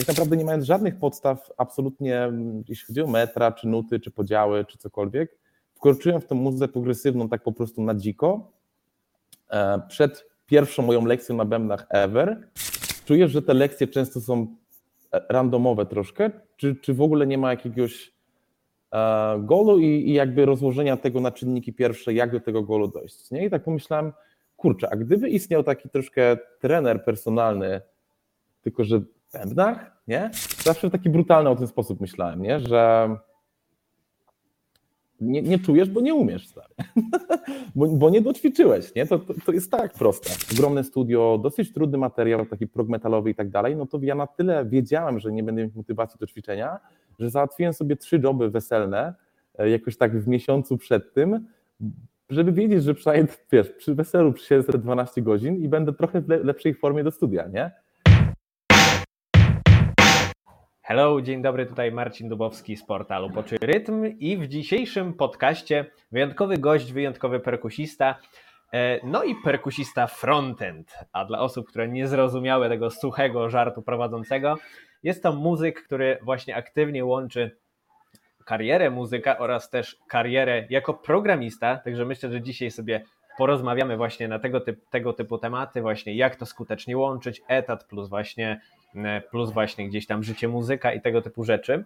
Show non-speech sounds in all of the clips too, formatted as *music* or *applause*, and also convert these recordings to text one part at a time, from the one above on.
tak naprawdę nie mając żadnych podstaw, absolutnie, jeśli chodzi o metra, czy nuty, czy podziały, czy cokolwiek, wkroczyłem w tą muzykę progresywną tak po prostu na dziko. E, przed pierwszą moją lekcją na bębnach ever. Czujesz, że te lekcje często są randomowe troszkę, czy, czy w ogóle nie ma jakiegoś e, golu i, i jakby rozłożenia tego na czynniki pierwsze, jak do tego golu dojść. Nie? I tak pomyślałem, kurczę, a gdyby istniał taki troszkę trener personalny, tylko że bębnach, nie? Zawsze w taki brutalny o ten sposób myślałem, nie? że nie, nie czujesz, bo nie umiesz, stary. *laughs* bo, bo nie doćwiczyłeś, nie? To, to, to, jest tak proste. Ogromne studio, dosyć trudny materiał, taki prog metalowy i tak dalej, no to ja na tyle wiedziałem, że nie będę mieć motywacji do ćwiczenia, że załatwiłem sobie trzy joby weselne, e, jakoś tak w miesiącu przed tym, żeby wiedzieć, że przynajmniej, wiesz, przy weselu przysiedzę 12 godzin i będę trochę w lepszej formie do studia, nie? Hello, dzień dobry, tutaj Marcin Dubowski z portalu Poczy Rytm i w dzisiejszym podcaście wyjątkowy gość, wyjątkowy perkusista, e, no i perkusista frontend, a dla osób, które nie zrozumiały tego suchego żartu prowadzącego, jest to muzyk, który właśnie aktywnie łączy karierę muzyka oraz też karierę jako programista, także myślę, że dzisiaj sobie porozmawiamy właśnie na tego, typ, tego typu tematy, właśnie jak to skutecznie łączyć, etat plus właśnie plus właśnie gdzieś tam życie muzyka i tego typu rzeczy.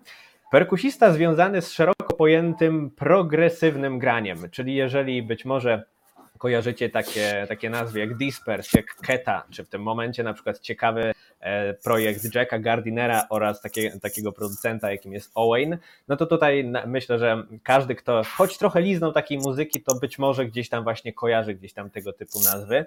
Perkusista związany z szeroko pojętym progresywnym graniem, czyli jeżeli być może kojarzycie takie, takie nazwy jak Disperse, jak Keta, czy w tym momencie na przykład ciekawy e, projekt Jacka Gardinera oraz takie, takiego producenta, jakim jest Owen, no to tutaj myślę, że każdy, kto choć trochę liznął takiej muzyki, to być może gdzieś tam właśnie kojarzy gdzieś tam tego typu nazwy.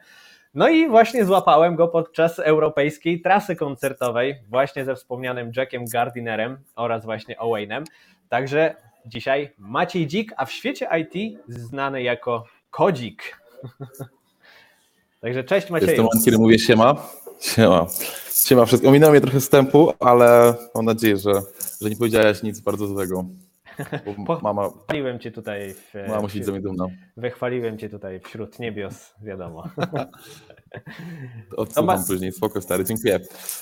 No i właśnie złapałem go podczas europejskiej trasy koncertowej, właśnie ze wspomnianym Jackiem Gardinerem oraz właśnie Owenem. Także dzisiaj Maciej Dzik, a w świecie IT znany jako Kodzik. *laughs* Także cześć Maciej. Jestem on, kiedy mówię siema. Siema. Siema wszystko. Ominęło mnie trochę wstępu, ale mam nadzieję, że, że nie powiedziałeś nic bardzo złego. *laughs* Mama, Wychwaliłem cię tutaj. W, mama musi być dumna. Wychwaliłem cię tutaj wśród niebios, wiadomo. *laughs* Odsłucham później, spoko stary, dziękuję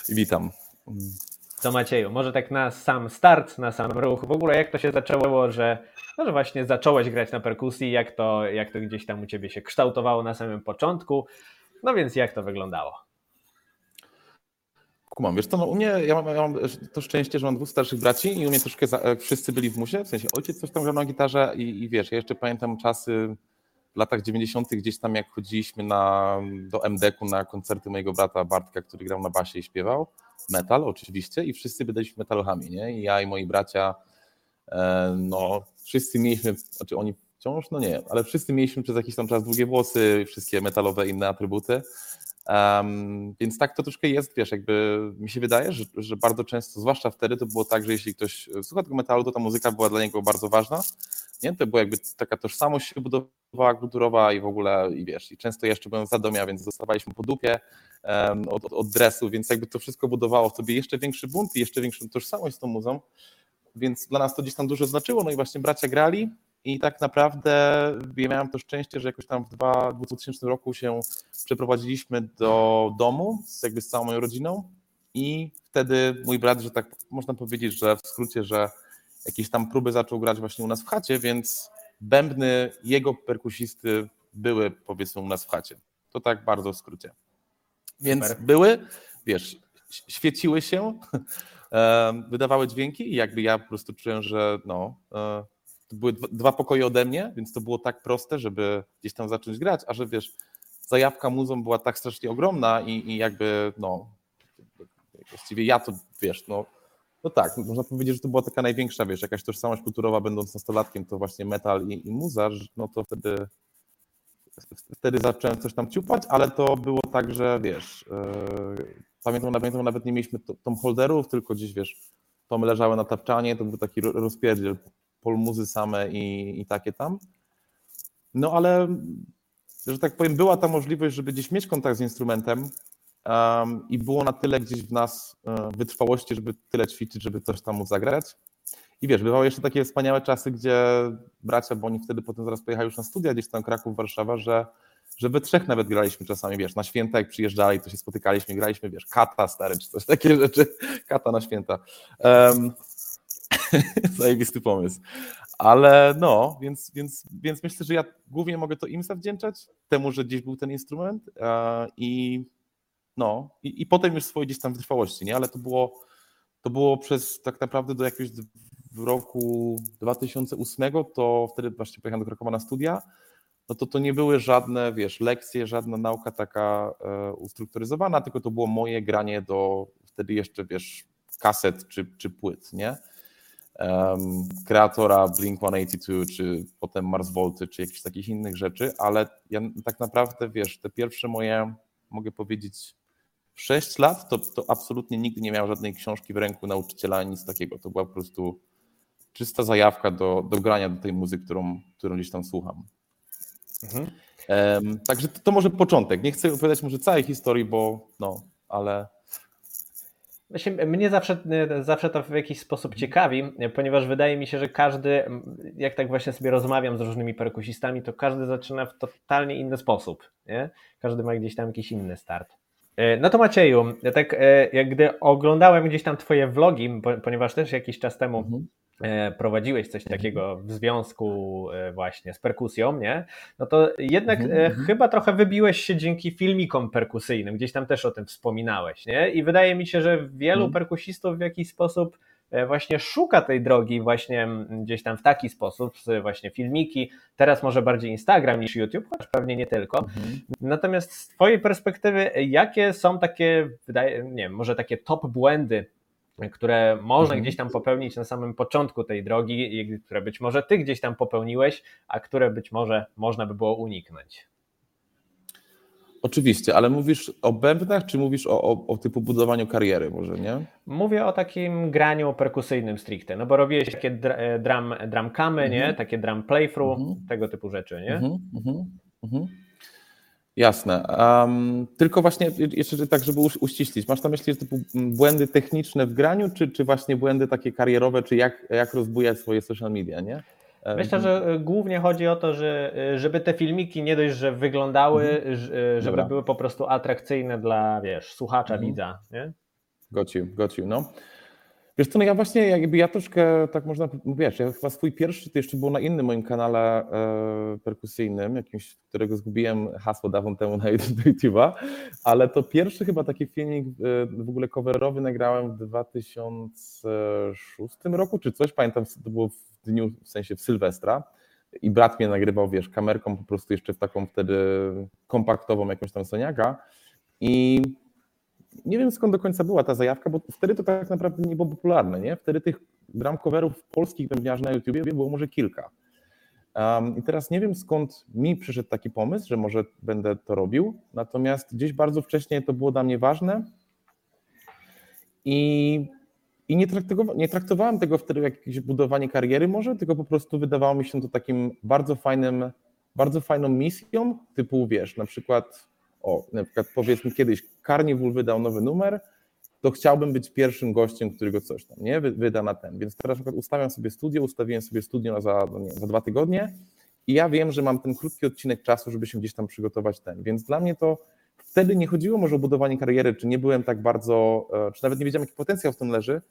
i witam. To Macieju, może tak na sam start, na sam ruch, w ogóle jak to się zaczęło, że, no, że właśnie zacząłeś grać na perkusji, jak to, jak to gdzieś tam u Ciebie się kształtowało na samym początku, no więc jak to wyglądało? Kumam, wiesz co, no u mnie, ja mam, ja mam, to szczęście, że mam dwóch starszych braci i u mnie troszkę za, wszyscy byli w musie, w sensie ojciec coś tam grał na gitarze i, i wiesz, ja jeszcze pamiętam czasy w latach 90. gdzieś tam jak chodziliśmy na, do MDK-u na koncerty mojego brata Bartka, który grał na basie i śpiewał, metal oczywiście i wszyscy byliśmy metalochami, nie? I ja i moi bracia, e, no wszyscy mieliśmy, znaczy oni wciąż, no nie, ale wszyscy mieliśmy przez jakiś tam czas długie włosy, wszystkie metalowe inne atrybuty Um, więc tak to troszkę jest, wiesz, jakby mi się wydaje, że, że, bardzo często, zwłaszcza wtedy, to było tak, że jeśli ktoś słucha tego metalu, to ta muzyka była dla niego bardzo ważna. Nie? To była jakby taka tożsamość się budowała kulturowa i w ogóle, i wiesz, i często jeszcze byłem zadomia, więc dostawaliśmy po dupie um, od, od, dresu, więc jakby to wszystko budowało w tobie jeszcze większy bunt i jeszcze większą tożsamość z tą muzą. Więc dla nas to gdzieś tam dużo znaczyło, no i właśnie bracia grali, i tak naprawdę ja miałem to szczęście, że jakoś tam w 2000 roku się przeprowadziliśmy do domu, jakby z całą moją rodziną i wtedy mój brat, że tak można powiedzieć, że w skrócie, że jakieś tam próby zaczął grać właśnie u nas w chacie, więc bębny jego perkusisty były powiedzmy u nas w chacie. To tak bardzo w skrócie. Więc Super. były, wiesz, świeciły się, *laughs* wydawały dźwięki i jakby ja po prostu czułem, że no, e, to były dwa pokoje ode mnie, więc to było tak proste, żeby gdzieś tam zacząć grać, a że wiesz, zajawka muzą była tak strasznie ogromna i, i jakby no właściwie ja to wiesz, no, no tak, można powiedzieć, że to była taka największa, wiesz, jakaś tożsamość kulturowa będąc nastolatkiem, to właśnie metal i, i muza, no to wtedy wtedy zacząłem coś tam ciupać, ale to było tak, że wiesz, yy, pamiętam, pamiętam nawet nie mieliśmy tom holderów, tylko gdzieś wiesz, to my leżały na tapczanie, to był taki rozpierdziel polmuzy same i, i takie tam. No ale, że tak powiem, była ta możliwość, żeby gdzieś mieć kontakt z instrumentem um, i było na tyle gdzieś w nas um, wytrwałości, żeby tyle ćwiczyć, żeby coś tam móc zagrać. I wiesz, bywały jeszcze takie wspaniałe czasy, gdzie bracia, bo oni wtedy potem zaraz pojechali już na studia gdzieś tam Kraków, Warszawa, że że we trzech nawet graliśmy czasami, wiesz, na święta jak przyjeżdżali, to się spotykaliśmy, graliśmy, wiesz, kata stary, czy coś, takie rzeczy, kata na święta. Um, *laughs* zajebisty pomysł. Ale no, więc, więc, więc myślę, że ja głównie mogę to im zawdzięczać, temu, że gdzieś był ten instrument e, i no, i, i potem już swoje gdzieś tam wytrwałości, nie? Ale to było, to było przez tak naprawdę do jakiegoś w roku 2008, to wtedy właśnie pojechałem do Krakowa na studia, no to to nie były żadne, wiesz, lekcje, żadna nauka taka e, ustrukturyzowana, tylko to było moje granie do wtedy jeszcze, wiesz, kaset czy, czy płyt, nie? Um, kreatora Blink-182, czy potem Mars Volty, czy jakichś takich innych rzeczy, ale ja tak naprawdę, wiesz, te pierwsze moje, mogę powiedzieć, 6 lat, to, to absolutnie nigdy nie miałem żadnej książki w ręku nauczyciela, nic takiego. To była po prostu czysta zajawka do, do grania do tej muzyki, którą, którą gdzieś tam słucham. Mhm. Um, także to, to, może początek. Nie chcę opowiadać może całej historii, bo no, ale. Mnie zawsze, zawsze to w jakiś sposób ciekawi, ponieważ wydaje mi się, że każdy, jak tak właśnie sobie rozmawiam z różnymi perkusistami, to każdy zaczyna w totalnie inny sposób. Nie? Każdy ma gdzieś tam jakiś inny start. E, no to Macieju, tak e, jak gdy oglądałem gdzieś tam twoje vlogi, ponieważ też jakiś czas temu mhm. E, prowadziłeś coś mhm. takiego w związku właśnie z perkusją, nie? No to jednak mhm. mhm. chyba trochę wybiłeś się dzięki filmikom perkusyjnym, gdzieś tam też o tym wspominałeś, nie? I wydaje mi się, że wielu perkusistów w jakiś sposób E, właśnie szuka tej drogi właśnie gdzieś tam w taki sposób, właśnie filmiki, teraz może bardziej Instagram niż YouTube, choć pewnie nie tylko. Mhm. Natomiast z Twojej perspektywy, jakie są takie, wydaje, nie wiem, może takie top błędy, które można mhm. gdzieś tam popełnić na samym początku tej drogi, które być może Ty gdzieś tam popełniłeś, a które być może można by było uniknąć? Oczywiście, ale mówisz o bębnach, czy mówisz o, o, o, typu budowaniu kariery może, nie? Mówię o takim graniu perkusyjnym stricte, no bo robiłeś takie drum, drum camy, mhm. nie? Takie drum playthrough, mhm. tego typu rzeczy, nie? Mhm, mhm. Jasne. Um, tylko właśnie jeszcze tak, żeby uściślić, masz na myśli typu błędy techniczne w graniu, czy, czy właśnie błędy takie karierowe, czy jak, jak rozbujać swoje social media, nie? Myślę, że e, głównie chodzi o to, że e, żeby te filmiki nie dość, że wyglądały, mhm. E, żeby Dobra. były po prostu atrakcyjne dla, wiesz, słuchacza, mhm. widza, nie? Gocił, gocił, no. Wiesz co, no ja właśnie jakby ja troszkę tak można, wiesz, ja chyba swój pierwszy to jeszcze było na innym moim kanale e, perkusyjnym, jakimś, którego zgubiłem hasło dawno temu na *laughs* YouTube'a, ale to pierwszy chyba taki filmik e, w ogóle coverowy nagrałem w 2006 roku, czy coś, pamiętam, to było w dniu, w sensie w Sylwestra i brat mnie nagrywał, wiesz, kamerką po prostu jeszcze w taką wtedy kompaktową jakąś tam Soniaka i nie wiem skąd do końca była ta zajawka, bo wtedy to tak naprawdę nie było popularne, nie? Wtedy tych drum coverów polskich bębniarzy na YouTubie było może kilka. Um, I teraz nie wiem skąd mi przyszedł taki pomysł, że może będę to robił, natomiast gdzieś bardzo wcześnie to było dla mnie ważne i, i nie, traktowałem, nie traktowałem tego wtedy jak jakieś budowanie kariery może, tylko po prostu wydawało mi się to takim bardzo fajnym, bardzo fajną misją, typu wiesz, na przykład o, na przykład powiedzmy kiedyś Carnival wydał nowy numer, to chciałbym być pierwszym gościem, którego coś tam nie wyda na ten. Więc teraz na przykład ustawiam sobie studio, ustawiłem sobie studio za, no nie, za dwa tygodnie i ja wiem, że mam ten krótki odcinek czasu, żeby się gdzieś tam przygotować ten. Więc dla mnie to wtedy nie chodziło może o budowanie kariery, czy nie byłem tak bardzo, e, czy nawet nie wiedziałem, jaki potencjał w tym leży,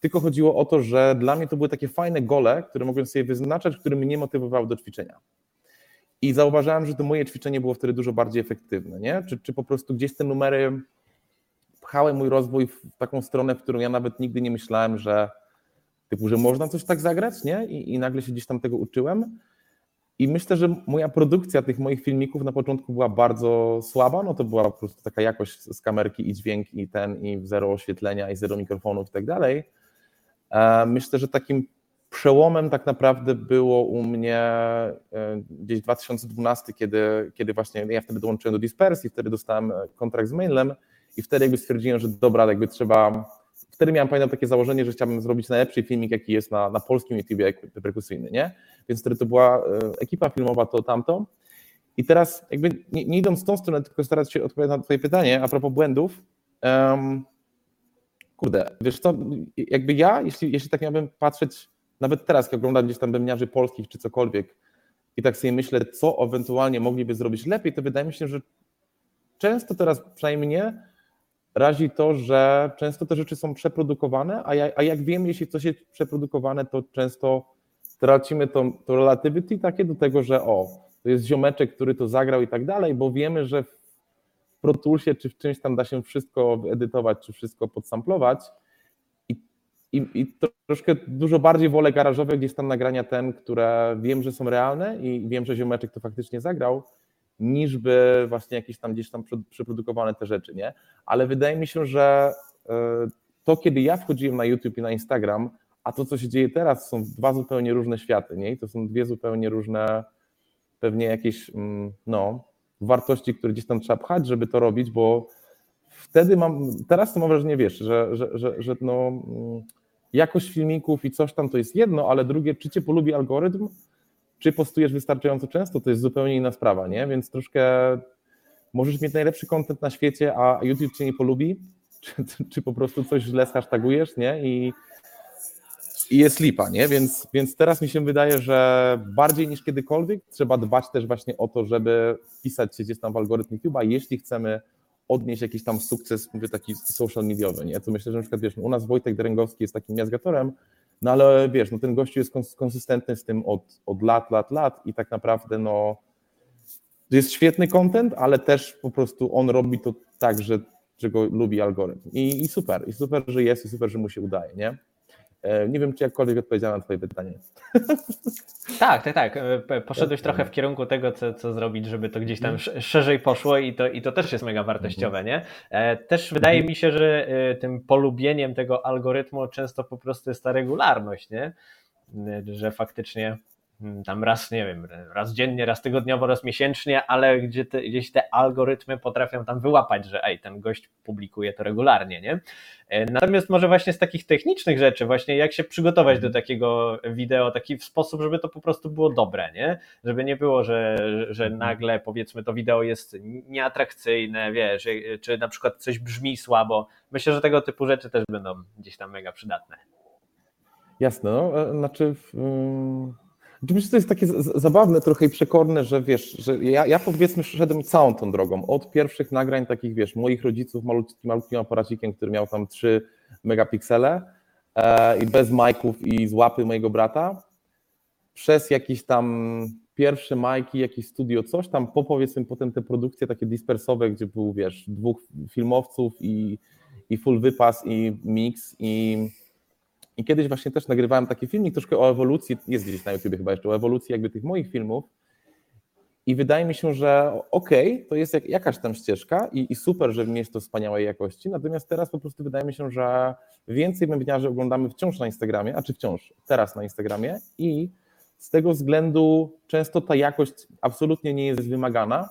tylko chodziło o to, że dla mnie to były takie fajne gole, które mogłem sobie wyznaczać, które mnie motywowały do ćwiczenia. I zauważyłem, że to moje ćwiczenie było wtedy dużo bardziej efektywne, nie? Czy, czy po prostu gdzieś te numery pchały mój rozwój w taką stronę, w którą ja nawet nigdy nie myślałem, że typu, że można coś tak zagrać, nie? I, i nagle się gdzieś tam tego uczyłem. I myślę, że moja produkcja tych moich filmików na początku była bardzo słaba, no to była po prostu taka jakość z kamerki i dźwięk i ten, i zero oświetlenia, i zero mikrofonów i tak dalej. E, myślę, że takim przełomem tak naprawdę było u mnie e, gdzieś 2012, kiedy, kiedy właśnie ja wtedy dołączyłem do Dispersji, wtedy dostałem e, kontrakt z Mailem i wtedy jakby stwierdziłem, że dobra, jakby trzeba, wtedy miałem pamiętam takie założenie, że chciałbym zrobić najlepszy filmik, jaki jest na, na polskim YouTube perkusyjny, nie? Więc wtedy to była e, ekipa filmowa, to tamto. I teraz jakby nie, nie idąc w tą stronę, tylko starać się odpowiedzieć na twoje pytanie a propos błędów, um, kurde, wiesz co, jakby ja, jeśli, jeśli tak miałbym patrzeć nawet teraz, jak oglądam gdzieś tam bębniarzy polskich czy cokolwiek, i tak sobie myślę, co ewentualnie mogliby zrobić lepiej, to wydaje mi się, że często teraz, przynajmniej mnie, razi to, że często te rzeczy są przeprodukowane, a, ja, a jak wiem, jeśli coś jest przeprodukowane, to często tracimy to, to relativity takie do tego, że o, to jest ziomeczek, który to zagrał i tak dalej, bo wiemy, że w Pro Toolsie czy w czymś tam da się wszystko edytować, czy wszystko podsamplować i, i troszkę dużo bardziej wolę garażowe gdzieś tam nagrania ten, które wiem, że są realne i wiem, że ziomeczek to faktycznie zagrał, niż by właśnie jakieś tam gdzieś tam przeprodukowane te rzeczy, nie? Ale wydaje mi się, że e, to, kiedy ja wchodziłem na YouTube i na Instagram, a to, co się dzieje teraz, są dwa zupełnie różne światy, nie? I to są dwie zupełnie różne, pewnie jakieś, mm, no, wartości, które gdzieś tam trzeba pchać, żeby to robić, bo wtedy mam, teraz to mam wrażenie, wiesz, że, że, że, że no, mm, jakość filmików i coś tam to jest jedno, ale drugie, czy cię polubi algorytm, czy postujesz wystarczająco często, to jest zupełnie inna sprawa, nie? Więc troszkę możesz mieć najlepszy kontent na świecie, a YouTube cię nie polubi, *laughs* czy, czy po prostu coś źle hashtagujesz, nie? I, i jest lipa, nie? Więc, więc teraz mi się wydaje, że bardziej niż kiedykolwiek trzeba dbać też właśnie o to, żeby wpisać się gdzieś tam w algorytm YouTube'a, jeśli chcemy odnieść jakiś tam sukces, mówię taki social mediowy, nie? To myślę, że na przykład wiesz, u nas Wojtek Dręgowski jest takim miazgatorem, no ale wiesz, no ten gościu jest konsystentny z tym od, od lat, lat, lat i tak naprawdę no jest świetny content, ale też po prostu on robi to tak, że, że go lubi algorytm. I, I super, i super, że jest, i super, że mu się udaje, nie? E, nie wiem, czy jakkolwiek odpowiedziałem na Twoje pytanie. Tak, tak, tak. E, poszedłeś tak, trochę w kierunku tego, co, co zrobić, żeby to gdzieś tam szerzej poszło i to, i to też jest mega wartościowe, mhm. nie? E, też wydaje mhm. mi się, że tym polubieniem tego algorytmu często po prostu jest ta regularność, nie? Że faktycznie tam raz, nie wiem, raz dziennie, raz tygodniowo, raz miesięcznie, ale gdzie te, gdzieś te algorytmy potrafią tam wyłapać, że ej, ten gość publikuje to regularnie, nie? E, natomiast może właśnie z takich technicznych rzeczy, właśnie jak się przygotować do takiego wideo, taki w sposób, żeby to po prostu było dobre, nie? Żeby nie było, że, że mhm. nagle powiedzmy to wideo jest nieatrakcyjne, wiesz, czy na przykład coś brzmi słabo. Myślę, że tego typu rzeczy też będą gdzieś tam mega przydatne. Jasne, no, e, znaczy... Myślę, że to jest takie zabawne trochę i przekorne, że wiesz, że ja, ja powiedzmy szedłem całą tą drogą. Od pierwszych nagrań takich, wiesz, moich rodziców malutkim, malutkim aparacikiem, który miał tam 3 megapiksele e, i bez majków i z łapy mojego brata, przez jakieś tam pierwsze majki, jakieś studio, coś tam, po powiedzmy potem te produkcje takie dispersowe, gdzie był, wiesz, dwóch filmowców i, i full wypas i mix i i kiedyś właśnie też nagrywałem taki filmik troszkę o ewolucji, jest gdzieś na YouTube chyba jeszcze, o ewolucji jakby tych moich filmów. I wydaje mi się, że okej, okay, to jest jak, jakaś tam ścieżka i, i super, że jest to wspaniałej jakości. Natomiast teraz po prostu wydaje mi się, że więcej webinarzy oglądamy wciąż na Instagramie, a czy wciąż teraz na Instagramie i z tego względu często ta jakość absolutnie nie jest wymagana,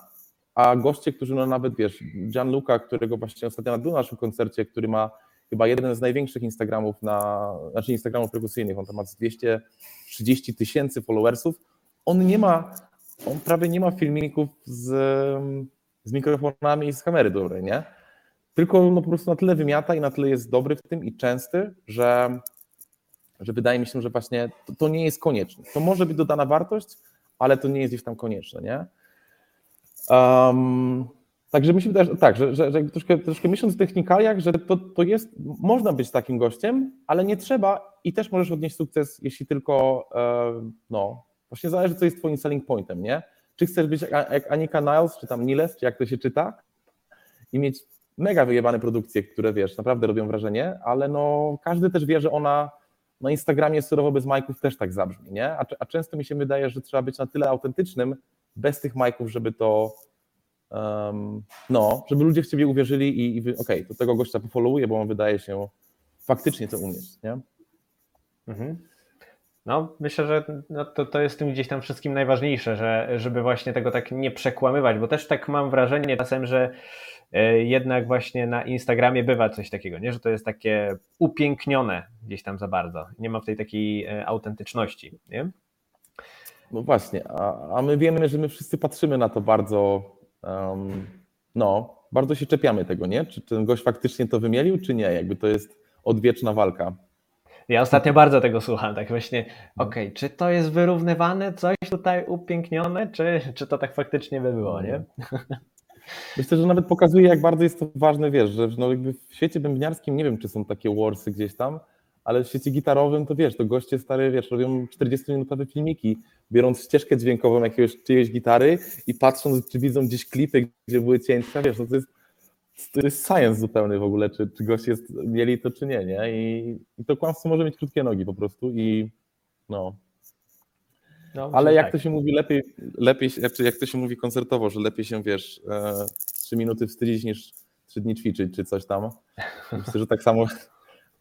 a goście, którzy no nawet wiesz, Gianluca, którego właśnie ostatnio na naszym koncercie, który ma chyba jeden z największych Instagramów na, znaczy Instagramów perkusyjnych, on tam ma 230 tysięcy followersów, on nie ma, on prawie nie ma filmików z, z mikrofonami i z kamery dobrej, nie? Tylko no po prostu na tyle wymiata i na tyle jest dobry w tym i częsty, że, że wydaje mi się, że właśnie to, to nie jest konieczne. To może być dodana wartość, ale to nie jest gdzieś tam konieczne, nie? Um, Także mi się wydaje, że tak, że, że, że troszkę, troszkę myśląc w technikaliach, że to, to jest, można być takim gościem, ale nie trzeba i też możesz odnieść sukces, jeśli tylko, e, no, właśnie zależy, co jest twoim selling pointem, nie? Czy chcesz być jak Anika Niles, czy tam Niles, czy jak to się czyta i mieć mega wyjebane produkcje, które, wiesz, naprawdę robią wrażenie, ale no, każdy też wie, że ona na Instagramie surowo bez majków też tak zabrzmi, nie? A, a często mi się wydaje, że trzeba być na tyle autentycznym bez tych majków, żeby to um, no, żeby ludzie w ciebie uwierzyli i, i okej, okay, to tego gościa pofollowuję, bo on wydaje się faktycznie to umieć, nie? Mhm. No, myślę, że no to, to jest tym gdzieś tam wszystkim najważniejsze, że, żeby właśnie tego tak nie przekłamywać, bo też tak mam wrażenie czasem, że e, jednak właśnie na Instagramie bywa coś takiego, nie? że to jest takie upięknione gdzieś tam za bardzo. Nie ma w tej takiej e, autentyczności. Nie? No właśnie, a, a my wiemy, że my wszyscy patrzymy na to bardzo um, no, bardzo się czepiamy tego, nie? Czy ten gość faktycznie to wymielił, czy nie? Jakby to jest odwieczna walka. Ja ostatnio bardzo tego słucham, tak właśnie, okej, okay, czy to jest wyrównywane, coś tutaj upięknione, czy, czy to tak faktycznie by było, nie? *laughs* Myślę, że nawet pokazuje, jak bardzo jest to ważne, wiesz, że no jakby w świecie bębniarskim nie wiem, czy są takie warsy gdzieś tam, ale w świecie gitarowym to wiesz, to goście stare, wiesz, robią 40-minutowe filmiki, biorąc ścieżkę dźwiękową jakiegoś czyjejś gitary i patrząc, czy widzą gdzieś klipy, gdzie były cięcia, wiesz, no to jest, to jest science zupełny w ogóle, czy, czy goście jest, mieli to, czy nie, nie? I, I to kłamstwo może mieć krótkie nogi po prostu i no, no, Ale jak tak. to się mówi, lepiej, lepiej znaczy jak to się mówi koncertowo, że lepiej się, wiesz, e, trzy minuty wstydzić niż trzy dni ćwiczyć, czy coś tam. Myślę, że tak samo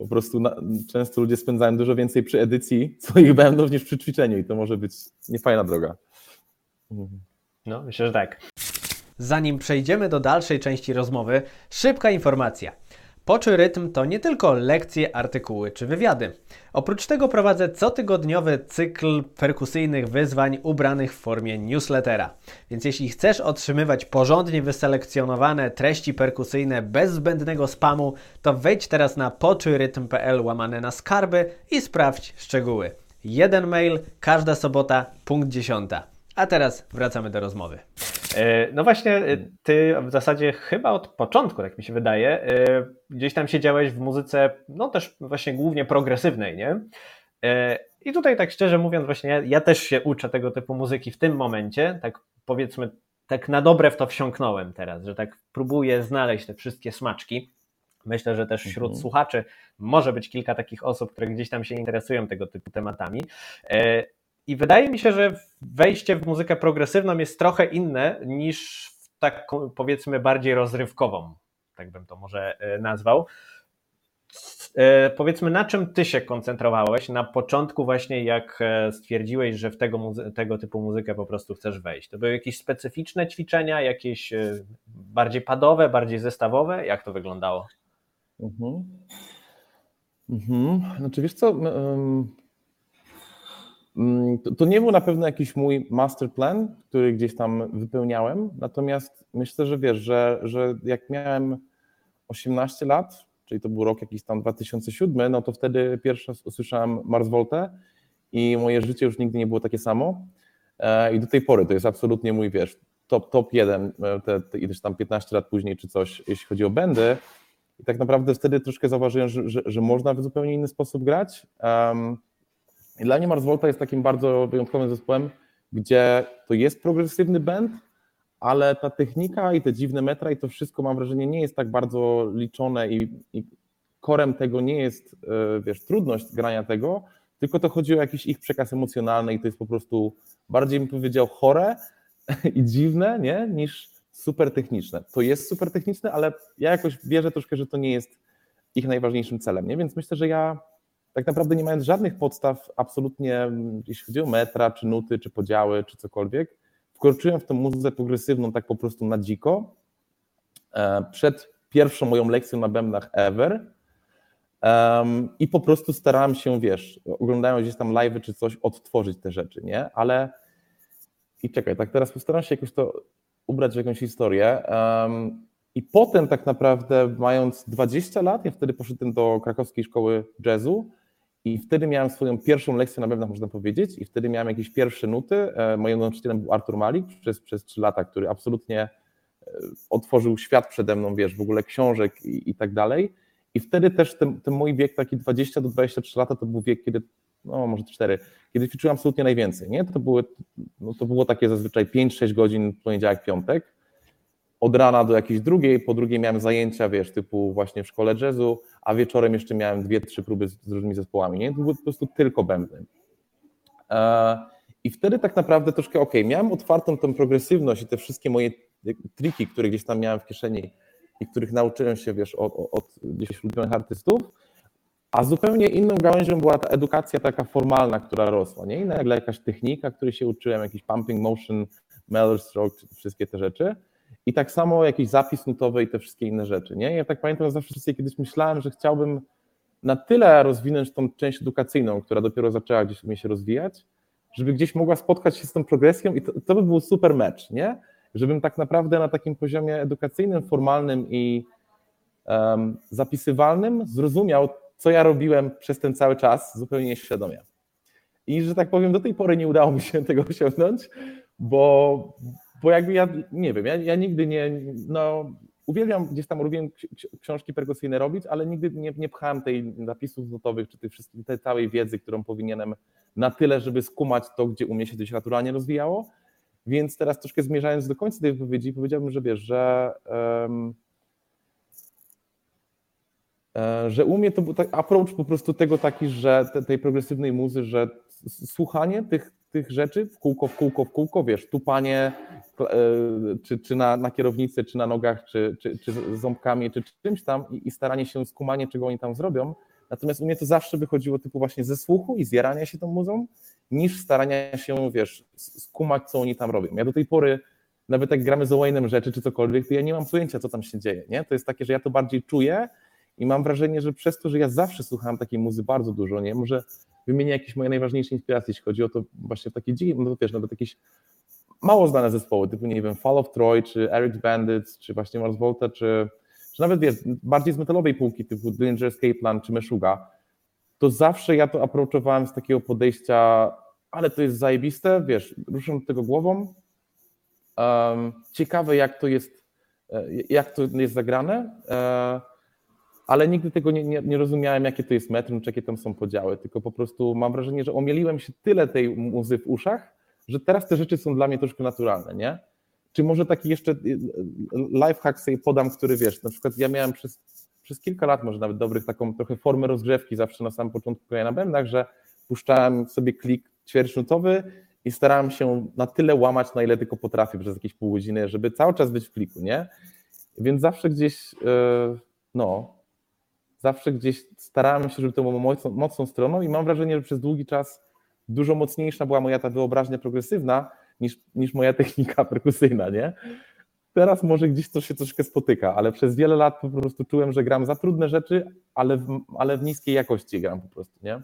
po prostu na, często ludzie spędzają dużo więcej przy edycji swoich będów niż przy ćwiczeniu i to może być niefajna droga. No, myślę, że tak. Zanim przejdziemy do dalszej części rozmowy, szybka informacja. Poczuj rytm to nie tylko lekcje, artykuły czy wywiady. Oprócz tego prowadzę cotygodniowy cykl perkusyjnych wyzwań ubranych w formie newslettera. Więc jeśli chcesz otrzymywać porządnie wyselekcjonowane treści perkusyjne bez zbędnego spamu, to wejdź teraz na poczujrytm.pl łamane na skarby i sprawdź szczegóły. Jeden mail, każda sobota, punkt dziesiąta. A teraz wracamy do rozmowy. E, no właśnie, e, ty w zasadzie chyba od początku, tak mi się wydaje, e, gdzieś tam siedziałeś w muzyce, no też właśnie głównie progresywnej, nie? I tutaj tak szczerze mówiąc, właśnie ja, ja też się uczę tego typu muzyki w tym momencie, tak powiedzmy, tak na dobre w to wsiąknąłem teraz, że tak próbuję znaleźć te wszystkie smaczki. Myślę, że też wśród mhm. słuchaczy może być kilka takich osób, które gdzieś tam się interesują tego typu tematami. I wydaje mi się, że wejście w muzykę progresywną jest trochę inne niż w taką powiedzmy bardziej rozrywkową, tak bym to może e, nazwał. E, powiedzmy, na czym ty się koncentrowałeś na początku, właśnie jak e, stwierdziłeś, że w tego, tego typu muzykę po prostu chcesz wejść? To były jakieś specyficzne ćwiczenia, jakieś bardziej padowe, bardziej zestawowe? Jak to wyglądało? Mhm. Mhm. Znaczy, wiesz co, to, to, nie był na pewno jakiś mój master plan, który gdzieś tam wypełniałem, natomiast myślę, że wiesz, że, że jak miałem 18 lat, czyli to był rok jakiś tam 2007, no to wtedy pierwszy raz usłyszałem Mars Volta i moje życie już nigdy nie było takie samo. E, i do tej pory to jest absolutnie mój, wiesz, top, top jeden, e, te, te, ileś tam 15 lat później czy coś, jeśli chodzi o bendy i tak naprawdę wtedy troszkę zauważyłem, że, że, że można w zupełnie inny sposób grać. Um, i dla mnie Mars Volta jest takim bardzo wyjątkowym zespołem, gdzie to jest progresywny band, ale ta technika i te dziwne metra i to wszystko mam wrażenie nie jest tak bardzo liczone i, i korem tego nie jest, e, wiesz, trudność grania tego, tylko to chodzi o jakiś ich przekaz emocjonalny i to jest po prostu bardziej bym powiedział chore *laughs* i dziwne, nie, niż super techniczne. To jest super techniczne, ale ja jakoś wierzę troszkę, że to nie jest ich najważniejszym celem, nie? Więc myślę, że ja tak naprawdę nie mając żadnych podstaw, absolutnie, jeśli chodzi o metra, czy nuty, czy podziały, czy cokolwiek, wkroczyłem w tą muzykę progresywną tak po prostu na dziko. E, przed pierwszą moją lekcją na bębnach ever. I po prostu starałem się, wiesz, oglądając gdzieś tam live czy coś, odtworzyć te rzeczy, nie? Ale i czekaj, tak teraz postaram się jakoś to ubrać w jakąś historię. I potem tak naprawdę, mając 20 lat, ja wtedy poszedłem do krakowskiej szkoły jazzu i wtedy miałem swoją pierwszą lekcję na bębnach, można powiedzieć, i wtedy miałem jakieś pierwsze nuty. E, moim nauczycielem był Artur Malik przez, przez 3 lata, który absolutnie e, otworzył świat przede mną, wiesz, w ogóle książek i, i tak dalej. I wtedy też ten, ten mój wiek, taki 20 do 23 lata, to był wiek, kiedy, no może 4, kiedy ćwiczyłem absolutnie najwięcej. Nie? To, były, no, to było takie zazwyczaj 5-6 godzin poniedziałek, piątek od rana do jakiejś drugiej, po drugiej miałem zajęcia, wiesz, typu właśnie w szkole jazzu, a wieczorem jeszcze miałem dwie, trzy próby z, z różnymi zespołami, nie? To były po prostu tylko bębny. E, I wtedy tak naprawdę troszkę, ok, miałem otwartą tą progresywność i te wszystkie moje triki, które gdzieś tam miałem w kieszeni i których nauczyłem się, wiesz, od, od gdzieś ulubionych artystów, a zupełnie inną gałęzią była ta edukacja taka formalna, która rosła, nie? I nagle jakaś technika, której się uczyłem, jakiś pumping motion, mellow stroke, wszystkie te rzeczy. I tak samo jakiś zapis nutowy i te wszystkie inne rzeczy. Nie? Ja tak pamiętam, zawsze sobie kiedyś myślałem, że chciałbym na tyle rozwinąć tą część edukacyjną, która dopiero zaczęła gdzieś u mnie się rozwijać, żeby gdzieś mogła spotkać się z tą progresją i to, to by był super mecz, nie? Żebym tak naprawdę na takim poziomie edukacyjnym, formalnym i um, zapisywalnym zrozumiał co ja robiłem przez ten cały czas zupełnie nieświadomie. I że tak powiem, do tej pory nie udało mi się tego osiągnąć, bo, bo jakby ja nie wiem, ja, ja nigdy nie, no uwielbiam gdzieś tam robiłem książki perkusyjne robić, ale nigdy nie, nie pchałem tej napisów notowych, czy tej, tej całej wiedzy, którą powinienem na tyle, żeby skumać to, gdzie u mnie się się naturalnie rozwijało. Więc teraz troszkę zmierzając do końca tej wypowiedzi, powiedziałbym, że wiesz, że, um, że u mnie to był tak approach po prostu tego taki, że tej progresywnej muzy, że słuchanie tych, tych rzeczy w kółko, w kółko, w kółko, wiesz, tupanie e, czy, czy na, na kierownicy, czy na nogach, czy, czy, czy ząbkami, czy czymś tam i, i staranie się skumanie, czego oni tam zrobią. Natomiast u mnie to zawsze wychodziło typu właśnie ze słuchu i zjarania się tą muzą, niż starania się, wiesz, skumać, co oni tam robią. Ja do tej pory, nawet jak gramy z Owainem rzeczy czy cokolwiek, to ja nie mam pojęcia, co tam się dzieje, nie? To jest takie, że ja to bardziej czuję i mam wrażenie, że przez to, że ja zawsze słuchałem takiej muzy bardzo dużo, nie? Może wymienię jakieś moje najważniejsze inspiracje, jeśli chodzi o to właśnie takie dziwne, no to wiesz, nawet jakieś mało znane zespoły, typu nie wiem, Fall of Troy, czy Eric's Bandits, czy właśnie Mars Volta, czy, czy nawet wiesz, bardziej z metalowej półki, typu Danger Plan, czy Meshuga, to zawsze ja to approachowałem z takiego podejścia, ale to jest zajebiste, wiesz, ruszam do tego głową, um, ciekawe jak to jest, e, jak to jest zagrane, e, ale nigdy tego nie, nie, nie, rozumiałem, jakie to jest metrum, czy jakie tam są podziały, tylko po prostu mam wrażenie, że omieliłem się tyle tej muzy w uszach, że teraz te rzeczy są dla mnie troszkę naturalne, nie? Czy może taki jeszcze y, lifehack sobie podam, który wiesz, na przykład ja miałem przez, przez kilka lat, może nawet dobrych, taką trochę formę rozgrzewki zawsze na samym początku grania na bębnach, że puszczałem sobie klik ćwierćnutowy i starałem się na tyle łamać, na ile tylko potrafię przez jakieś pół godziny, żeby cały czas być w kliku, nie? Więc zawsze gdzieś, yy, no, zawsze gdzieś starałem się, żeby to było mocną, mocną stroną i mam wrażenie, że przez długi czas dużo mocniejsza była moja ta wyobraźnia progresywna niż, niż moja technika *laughs* perkusyjna, nie? Teraz może gdzieś to się troszkę spotyka, ale przez wiele lat po prostu czułem, że gram za trudne rzeczy, ale w, ale w niskiej jakości gram po prostu, nie?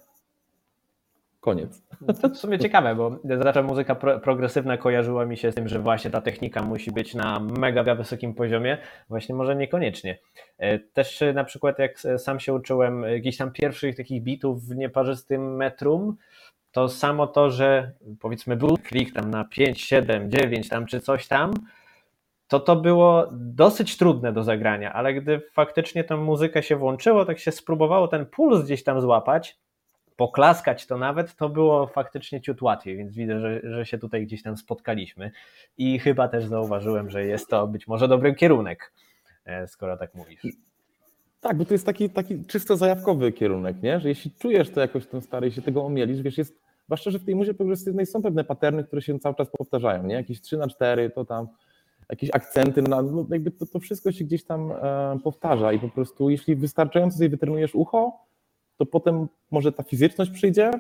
Koniec. To w sumie ciekawe, bo zawsze muzyka pro, progresywna kojarzyła mi się z tym, że właśnie ta technika musi być na mega wysokim poziomie, właśnie może niekoniecznie. E, też na przykład jak sam się uczyłem jakichś tam pierwszych takich bitów w nieparzystym metrum, to samo to, że powiedzmy był klik tam na 5, 7, 9 tam czy coś tam, to to było dosyć trudne do zagrania, ale gdy faktycznie tę muzykę się włączyło, tak się spróbowało ten puls gdzieś tam złapać, poklaskać to nawet, to było faktycznie ciut łatwiej, więc widzę, że, że się tutaj gdzieś tam spotkaliśmy i chyba też zauważyłem, że jest to być może dobry kierunek, e, skoro tak mówisz. Tak, bo to jest taki, taki czysto zajawkowy kierunek, nie? że jeśli czujesz to jakoś ten stary i się tego omielisz, wiesz, jest, zwłaszcza, że w tej muzie progresywnej są pewne paterny, które się cały czas powtarzają, nie? jakieś 3 na 4 to tam jakieś akcenty, no, no jakby to, to wszystko się gdzieś tam e, powtarza i po prostu jeśli wystarczająco sobie wytrenujesz ucho, to potem może ta fizyczność przyjdzie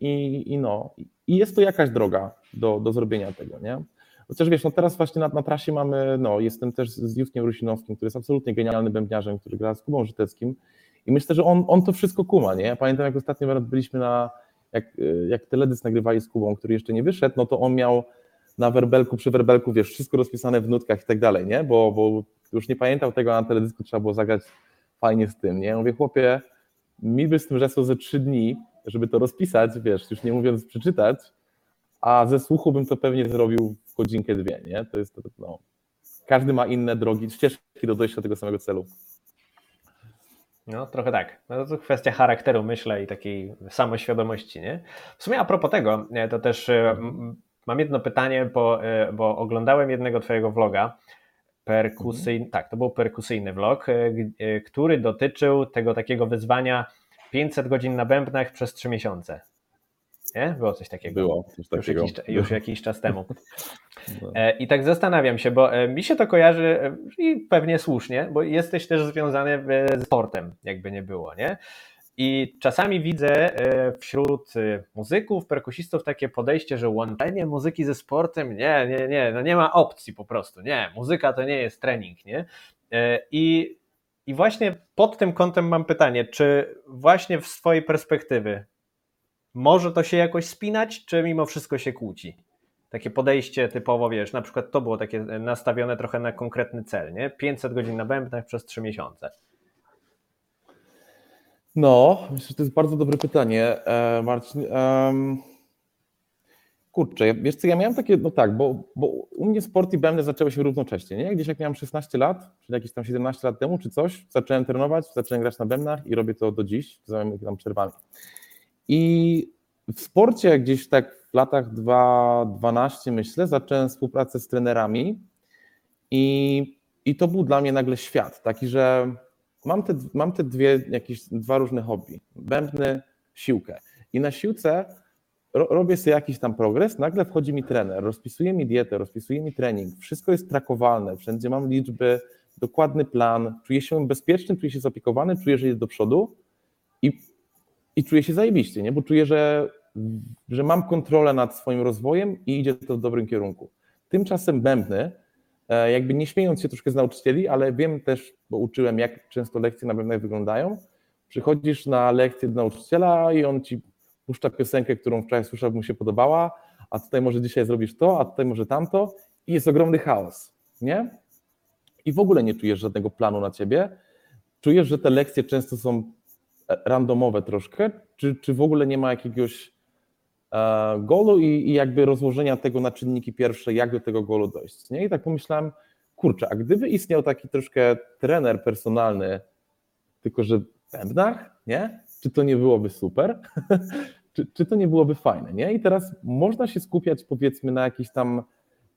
i, i no, i jest to jakaś droga do, do zrobienia tego, nie? Chociaż wiesz, no teraz właśnie na, na trasie mamy, no jestem też z Justkiem Rusinowskim, który jest absolutnie genialnym bębniarzem, który gra z Kubą Żyteckim i myślę, że on, on to wszystko kuma, nie? Ja pamiętam jak ostatnio byliśmy na, jak, jak teledysk nagrywali z Kubą, który jeszcze nie wyszedł, no to on miał na werbelku, przy werbelku, wiesz, wszystko rozpisane w nutkach i tak dalej, nie? Bo, bo już nie pamiętał tego, a na teledysku trzeba było zagrać fajnie z tym, nie? Ja mówię, chłopie, mi by z tym rzesło ze trzy dni, żeby to rozpisać, wiesz, już nie mówiąc przeczytać, a ze słuchu bym to pewnie zrobił w godzinkę, dwie, nie? To jest, no, każdy ma inne drogi, ścieżki do dojścia do tego samego celu. No, trochę tak. No, to kwestia charakteru, myślę, i takiej samoświadomości, nie? W sumie a propos tego, to też e, mam jedno pytanie, bo, e, bo oglądałem jednego twojego vloga, perkusyjny, mhm. tak, to był perkusyjny vlog, e, e, który dotyczył tego takiego wyzwania 500 godzin na bębnach przez 3 miesiące. Nie? Było coś takiego. Było coś takiego. Już jakiś, już jakiś czas temu. *laughs* No. E, I tak zastanawiam się, bo mi się to kojarzy i pewnie słusznie, bo jesteś też związany z sportem, jakby nie było, nie? I czasami widzę e, wśród e, muzyków, perkusistów takie podejście, że łączenie muzyki ze sportem, nie, nie, nie, no nie ma opcji po prostu, nie, muzyka to nie jest trening, nie? E, I, i właśnie pod tym kątem mam pytanie, czy właśnie w swojej perspektywy może to się jakoś spinać, czy mimo wszystko się kłóci? Takie podejście typowo, wiesz, na przykład to było takie nastawione trochę na konkretny cel, nie? 500 godzin na bębnach przez 3 miesiące. No, myślę, że to jest bardzo dobre pytanie, e, Marcin. Kurczę, wiesz co, ja miałem takie, no tak, bo, bo u mnie sport i bębny zaczęły się równocześnie, nie? Gdzieś jak miałem 16 lat, czyli jakieś tam 17 lat temu, czy coś, zacząłem trenować, zacząłem grać na bębnach i robię to do dziś, z moimi tam przerwami. I w sporcie gdzieś tak w latach 2012 myślę, zacząłem współpracę z trenerami i, i to był dla mnie nagle świat, taki, że mam te, mam te dwie, jakieś dwa różne hobby, bębny, siłkę i na siłce robię sobie jakiś tam progres, nagle wchodzi mi trener, rozpisuje mi dietę, rozpisuje mi trening, wszystko jest trakowalne, wszędzie mam liczby, dokładny plan, czuję się bezpieczny, czuję się zaopiekowany, czuję, że jest do przodu i, i czuję się zajebiście, nie? bo czuję, że, że mam kontrolę nad swoim rozwojem i idzie to w dobrym kierunku. Tymczasem bębny, jakby nie śmiejąc się troszkę z nauczycieli, ale wiem też, bo uczyłem, jak często lekcje na bębnach wyglądają, przychodzisz na lekcję do nauczyciela i on ci puszcza piosenkę, którą wczoraj słyszał, mu się podobała, a tutaj może dzisiaj zrobisz to, a tutaj może tamto i jest ogromny chaos, nie? I w ogóle nie czujesz żadnego planu na ciebie. Czujesz, że te lekcje często są randomowe troszkę, czy, czy w ogóle nie ma jakiegoś e, golu i, i jakby rozłożenia tego na czynniki pierwsze, jak do tego golu dojść, nie? I tak pomyślałem, kurczę, a gdyby istniał taki troszkę trener personalny, tylko że w nie? czy to nie byłoby super? *laughs* czy, czy to nie byłoby fajne? Nie? I teraz można się skupiać powiedzmy na jakichś tam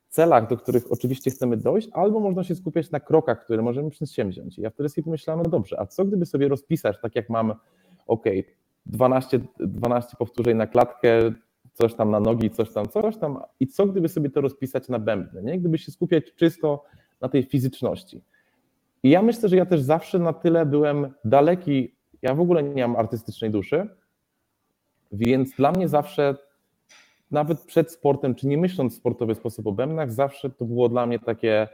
celach, do których oczywiście chcemy dojść, albo można się skupiać na krokach, które możemy przedsięwziąć. I ja wtedy sobie pomyślałem, no dobrze, a co gdyby sobie rozpisać, tak jak mam, ok, 12, 12 powtórzeń na klatkę, coś tam na nogi, coś tam, coś tam, i co gdyby sobie to rozpisać na bębny, nie? Gdyby się skupiać czysto na tej fizyczności. I ja myślę, że ja też zawsze na tyle byłem daleki ja w ogóle nie mam artystycznej duszy, więc dla mnie zawsze, nawet przed sportem, czy nie myśląc w sportowy sposób o bębnach, zawsze to było dla mnie takie,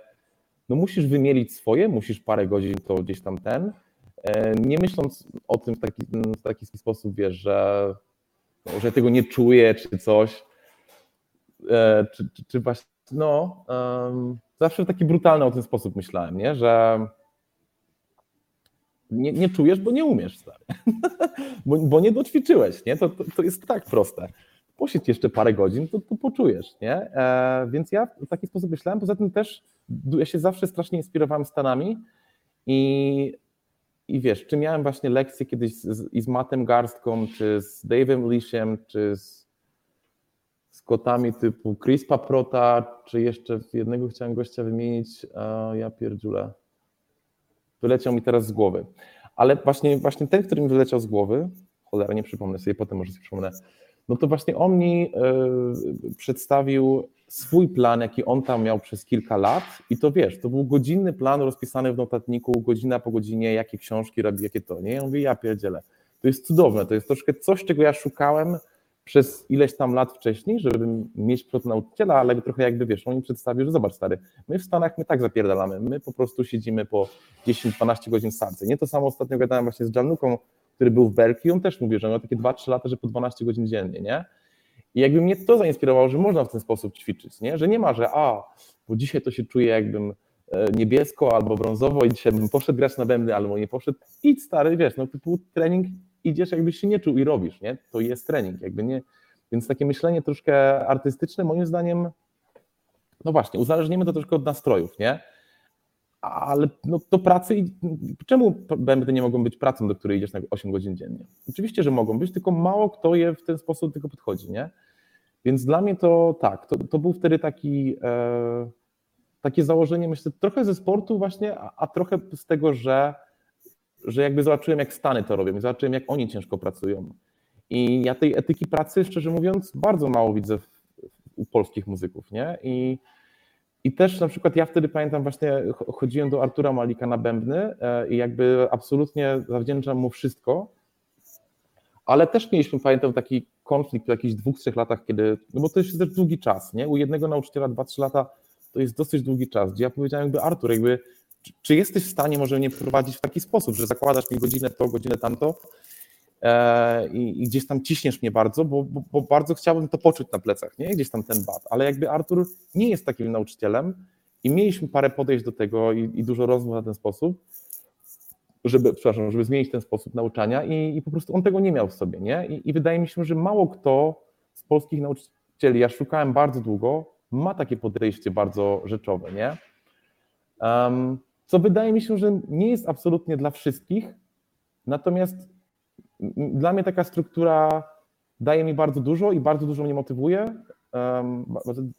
no musisz wymielić swoje, musisz parę godzin to gdzieś tam ten, nie myśląc o tym w taki, w taki sposób, wiesz, że, że tego nie czuję, czy coś, e, czy, czy, czy właśnie, no, um, zawsze w taki brutalny o ten sposób myślałem, nie, że nie, nie czujesz, bo nie umiesz, stary. *laughs* bo, bo nie doćwiczyłeś, nie? To, to, to, jest tak proste. Posiedź jeszcze parę godzin, to, to poczujesz, nie? E, więc ja w taki sposób myślałem. Poza tym też ja się zawsze strasznie inspirowałem Stanami i, i wiesz, czy miałem właśnie lekcje kiedyś z, i z Mattem Garstką, czy z Dave'em Lishem, czy z, z kotami typu Chris Paprota, czy jeszcze jednego chciałem gościa wymienić, a ja pierdziule wyleciał mi teraz z głowy. Ale właśnie, właśnie ten, który mi wyleciał z głowy, cholera, nie przypomnę sobie, potem może sobie przypomnę, no to właśnie on mi y, przedstawił swój plan, jaki on tam miał przez kilka lat i to wiesz, to był godzinny plan rozpisany w notatniku, godzina po godzinie, jakie książki robi, jakie to, nie? Ja mówię, ja pierdzielę, to jest cudowne, to jest troszkę coś, czego ja szukałem przez ileś tam lat wcześniej, żeby mieć plot nauczyciela, ale trochę jakby wiesz, on mi przedstawił, że zobacz stary, my w Stanach my tak zapierdalamy, my po prostu siedzimy po 10-12 godzin w salce. Nie to samo ostatnio gadałem właśnie z Januką, który był w Berkeley, on też mówił, że miał takie 2-3 lata, że po 12 godzin dziennie, nie? I jakby mnie to zainspirowało, że można w ten sposób ćwiczyć, nie? Że nie ma, że a, bo dzisiaj to się czuję jakbym e, niebiesko albo brązowo i dzisiaj bym poszedł grać na bębny albo nie poszedł. Idź stary, wiesz, no typu trening idziesz, jakbyś się nie czuł i robisz, nie? To jest trening, jakby nie. Więc takie myślenie troszkę artystyczne, moim zdaniem, no właśnie, uzależnimy to troszkę od nastrojów, nie? Ale no, do pracy, czemu bębny nie mogą być pracą, do której idziesz na 8 godzin dziennie? Oczywiście, że mogą być, tylko mało kto je w ten sposób tylko podchodzi, nie? Więc dla mnie to tak, to, to był wtedy taki, e, takie założenie, myślę, trochę ze sportu właśnie, a, a trochę z tego, że że jakby zobaczyłem, jak Stany to robią, zobaczyłem, jak oni ciężko pracują. I ja tej etyki pracy, szczerze mówiąc, bardzo mało widzę w, u polskich muzyków, nie? I, I też na przykład ja wtedy pamiętam właśnie, chodziłem do Artura Malika na bębny e, i jakby absolutnie zawdzięczam mu wszystko, ale też mieliśmy, pamiętam, taki konflikt w jakichś dwóch, trzech latach, kiedy, no bo to jest też długi czas, nie? U jednego nauczyciela dwa, trzy lata to jest dosyć długi czas, gdzie ja powiedziałem jakby Artur, jakby czy jesteś w stanie może mnie prowadzić w taki sposób, że zakładasz mi godzinę to, godzinę tamto i, i, gdzieś tam ciśniesz mnie bardzo, bo, bo, bo, bardzo chciałbym to poczuć na plecach, nie? Gdzieś tam ten bat, ale jakby Artur nie jest takim nauczycielem i mieliśmy parę podejść do tego i, i dużo rozmów na ten sposób żeby, przepraszam, żeby zmienić ten sposób nauczania i, i po prostu on tego nie miał w sobie, nie? I, I, wydaje mi się, że mało kto z polskich nauczycieli, ja szukałem bardzo długo, ma takie podejście bardzo rzeczowe, nie? Um, co wydaje mi się, że nie jest absolutnie dla wszystkich, natomiast dla mnie taka struktura daje mi bardzo dużo i bardzo dużo mnie motywuje.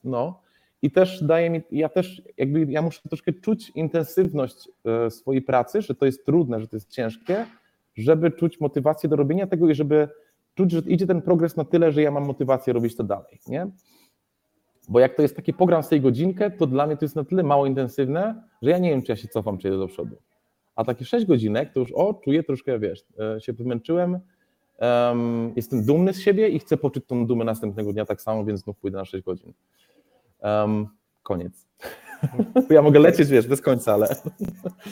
No. I też daje mi, ja też jakby ja muszę troszkę czuć intensywność e, swojej pracy, że to jest trudne, że to jest ciężkie, żeby czuć motywację do robienia tego i żeby czuć, że idzie ten progres na tyle, że ja mam motywację robić to dalej, nie? Bo jak to jest takie pogram z tej godzinkę, to dla mnie to jest na tyle mało intensywne, że ja nie wiem, czy ja się cofam, czy jedę do przodu. A takie 6 godzinek, to już o, czuję troszkę, wiesz, e, się wymęczyłem, um, jestem dumny z siebie i chcę poczuć tą dumę następnego dnia tak samo, więc znów pójdę na 6 godzin. Um, koniec. *laughs* Ja mogę lecieć, wiesz, bez końca, ale.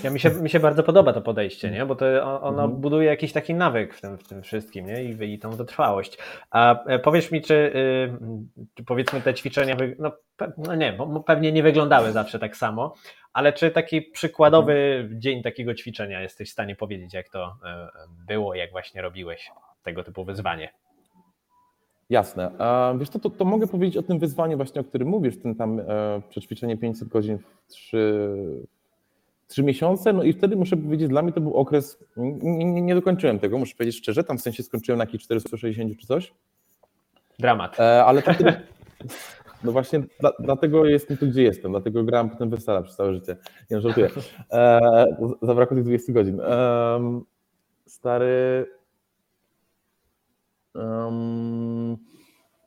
Ja, mi, się, mi się bardzo podoba to podejście, nie? bo to ono mhm. buduje jakiś taki nawyk w tym, w tym wszystkim nie? I, i tą wytrwałość. A e, powiesz mi, czy, czy powiedzmy te ćwiczenia, no, no nie, bo pewnie nie wyglądały zawsze tak samo, ale czy taki przykładowy mhm. dzień takiego ćwiczenia jesteś w stanie powiedzieć, jak to e, było, jak właśnie robiłeś tego typu wyzwanie? Jasne. Wiesz, to, to, to, mogę powiedzieć o tym wyzwaniu właśnie, o którym mówisz, ten tam e, przećwiczenie 500 godzin w 3, 3 miesiące, no i wtedy muszę powiedzieć, dla mnie to był okres, nie, nie, nie dokończyłem tego, muszę powiedzieć szczerze, tam w sensie skończyłem na jakichś 460 czy coś. Dramat. E, ale to wtedy, no właśnie dla, dlatego jestem tu, gdzie jestem, dlatego grałem potem wesela przez całe życie. Nie, żartuję. E, zabrakło tych 20 godzin. E, stary, Um,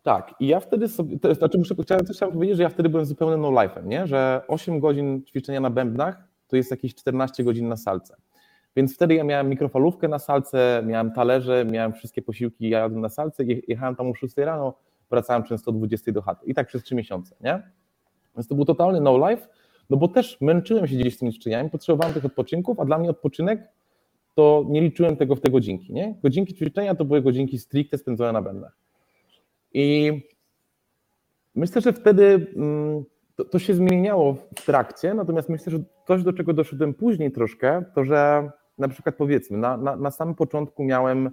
tak, i ja wtedy sobie, to znaczy muszę, chciałem, chciałem powiedzieć, że ja wtedy byłem zupełnie no life'em, nie? że 8 godzin ćwiczenia na bębnach to jest jakieś 14 godzin na salce. Więc wtedy ja miałem mikrofalówkę na salce, miałem talerze, miałem wszystkie posiłki, ja jadłem na salce, jechałem tam o 6 rano, wracałem często o 20 do chaty i tak przez 3 miesiące, nie? Więc to był totalny no life, no bo też męczyłem się gdzieś z tymi ćwiczeniami, potrzebowałem tych odpoczynków, a dla mnie odpoczynek to nie liczyłem tego w te godzinki. Nie? Godzinki ćwiczenia to były godzinki stricte spędzone na bębnach. I myślę, że wtedy mm, to, to, się zmieniało w trakcie, natomiast myślę, że coś, do czego doszedłem później troszkę, to że na przykład powiedzmy, na, na, na samym początku miałem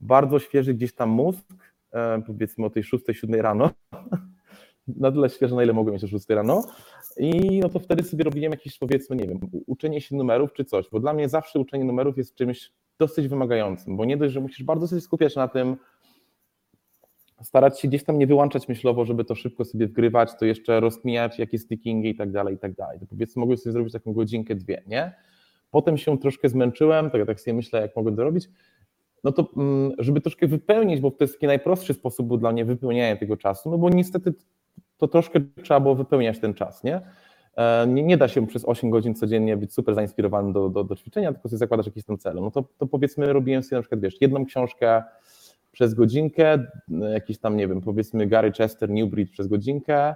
bardzo świeży gdzieś tam mózg, e, powiedzmy o tej 6-7 rano, *laughs* na tyle świeże, na ile mogłem mieć o 6 rano. I no to wtedy sobie robiłem jakieś, powiedzmy, nie wiem, uczenie się numerów czy coś, bo dla mnie zawsze uczenie numerów jest czymś dosyć wymagającym, bo nie dość, że musisz bardzo się skupiać na tym, starać się gdzieś tam nie wyłączać myślowo, żeby to szybko sobie wgrywać, to jeszcze rozkminiać jakie stickingi i tak dalej, i tak dalej. To powiedzmy, mogłem sobie zrobić taką godzinkę, dwie, nie? Potem się troszkę zmęczyłem, tak, tak sobie myślę, jak mogę to robić, no to mm, żeby troszkę wypełnić, bo to jest taki najprostszy sposób był dla mnie wypełniania tego czasu, no bo niestety to troszkę trzeba było wypełniać ten czas, nie? E, nie, nie da się przez 8 godzin codziennie być super zainspirowany do, do, do ćwiczenia, tylko sobie zakładasz jakieś tam cele. No to, to powiedzmy robiłem sobie na przykład, wiesz, jedną książkę przez godzinkę, jakiś tam, nie wiem, powiedzmy Gary Chester, Newbreed przez godzinkę,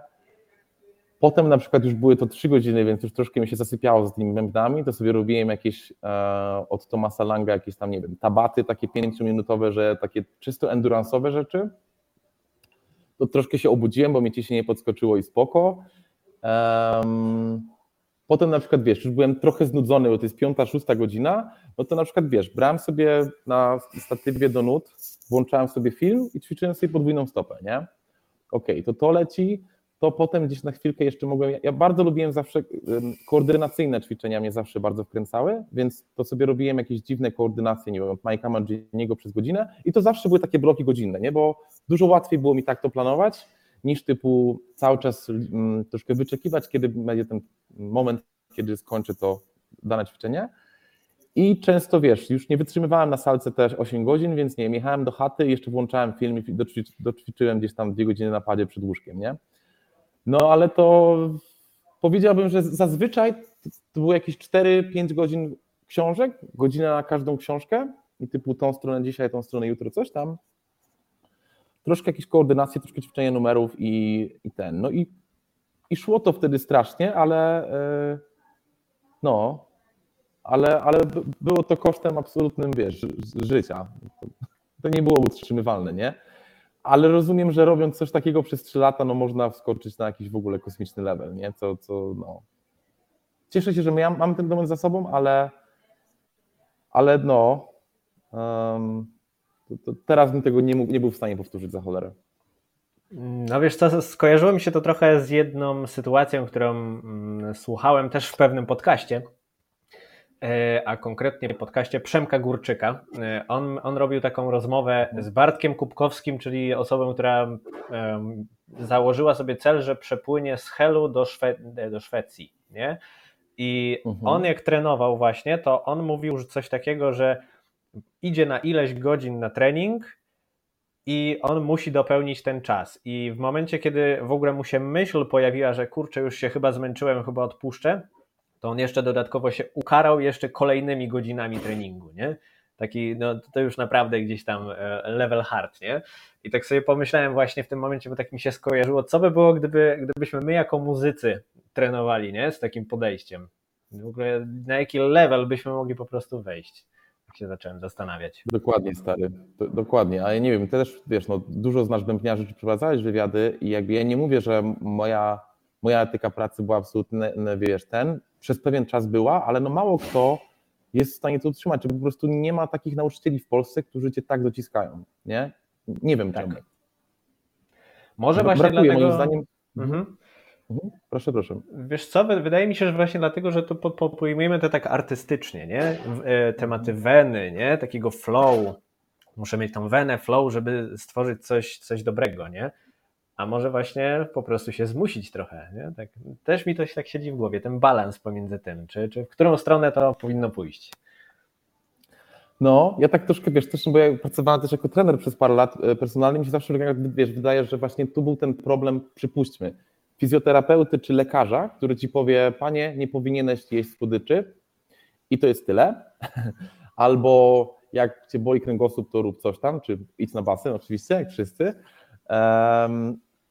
Potem na przykład już były to trzy godziny, więc już troszkę mi się zasypiało z tymi bębnami, to sobie robiłem jakieś e, od Tomasa Langa jakieś tam, nie wiem, tabaty takie pięciominutowe, że takie czysto endurance'owe rzeczy. To troszkę się obudziłem, bo mi ciśnienie podskoczyło i spoko. Um, potem na przykład, wiesz, już byłem trochę znudzony, bo to jest piąta, szósta godzina, no to na przykład, wiesz, brałem sobie na statywie do nut, włączałem sobie film i ćwiczyłem sobie podwójną stopę, nie? Okej, okay, to to leci, to potem gdzieś na chwilkę jeszcze mogłem. Ja bardzo lubiłem zawsze koordynacyjne ćwiczenia, mnie zawsze bardzo wkręcały, więc to sobie robiłem jakieś dziwne koordynacje, nie wiem, od Majka Manginiego przez godzinę i to zawsze były takie bloki godzinne, nie? bo dużo łatwiej było mi tak to planować, niż typu cały czas um, troszkę wyczekiwać, kiedy będzie ten moment, kiedy skończę to dane ćwiczenie. I często wiesz, już nie wytrzymywałem na salce też 8 godzin, więc nie, jechałem do chaty jeszcze włączałem film i doćwiczyłem gdzieś tam dwie godziny na padzie przed łóżkiem, nie? No ale to powiedziałbym, że zazwyczaj to było jakieś 4-5 godzin książek, godzina na każdą książkę i typu tą stronę dzisiaj, tą stronę jutro, coś tam. Troszkę jakieś koordynacje, troszkę ćwiczenie numerów i, i ten. No i, i szło to wtedy strasznie, ale yy, no, ale, ale było to kosztem absolutnym, wiesz, życia. To nie było utrzymywalne, nie? Ale rozumiem, że robiąc coś takiego przez 3 lata, no można wskoczyć na jakiś w ogóle kosmiczny level, nie? Co, co no. Cieszę się, że mam ten moment za sobą, ale, ale no, um, to, to teraz bym tego nie, mógł, nie był w stanie powtórzyć za cholerę. No wiesz co, skojarzyło mi się to trochę z jedną sytuacją, którą mm, słuchałem też w pewnym podcaście, a konkretnie w podcaście Przemka Górczyka. E, on, on robił taką rozmowę z Bartkiem Kubkowskim, czyli osobą, która um, założyła sobie cel, że przepłynie z Helu do, Szwe do Szwecji. Nie? I mhm. on jak trenował właśnie, to on mówił że coś takiego, że idzie na ileś godzin na trening i on musi dopełnić ten czas. I w momencie, kiedy w ogóle mu się myśl pojawiła, że kurczę, już się chyba zmęczyłem, chyba odpuszczę, to on jeszcze dodatkowo się ukarał jeszcze kolejnymi godzinami treningu, nie? Taki, no to już naprawdę gdzieś tam e, level hard, nie? I tak sobie pomyślałem właśnie w tym momencie, bo tak mi się skojarzyło, co by było, gdyby, gdybyśmy my jako muzycy trenowali, nie? Z takim podejściem. W ogóle na jaki level byśmy mogli po prostu wejść się zacząłem zastanawiać. Dokładnie, stary, Do, dokładnie, ale nie wiem, ty też, wiesz, no, dużo znasz bębniarzy, czy przeprowadzałeś wywiady i jakby ja nie mówię, że moja, moja etyka pracy była absolutnie, wiesz, ten, przez pewien czas była, ale no mało kto jest w stanie to utrzymać, czy po prostu nie ma takich nauczycieli w Polsce, którzy cię tak dociskają, nie? Nie wiem tak. czemu. Może właśnie Brakuje, dlatego... moim zdaniem... Mhm. Mhm. Proszę, proszę. Wiesz co, wydaje mi się, że właśnie dlatego, że to pojmujemy to tak artystycznie, nie? E, tematy weny, nie? Takiego flow. Muszę mieć tą wenę, flow, żeby stworzyć coś, coś dobrego, nie? A może właśnie po prostu się zmusić trochę, nie? Tak, też mi to się tak siedzi w głowie, ten balans pomiędzy tym, czy, czy w którą stronę to powinno pójść. No, ja tak troszkę, wiesz, też, bo ja pracowałem też jako trener przez parę lat e, personalnie, mi się zawsze wiesz, wydaje, że właśnie tu był ten problem, przypuśćmy, fizjoterapeuty czy lekarza, który ci powie, panie, nie powinieneś jeść słodyczy i to jest tyle. *laughs* Albo jak cię boli kręgosłup, to rób coś tam, czy idź na basen, oczywiście, jak wszyscy.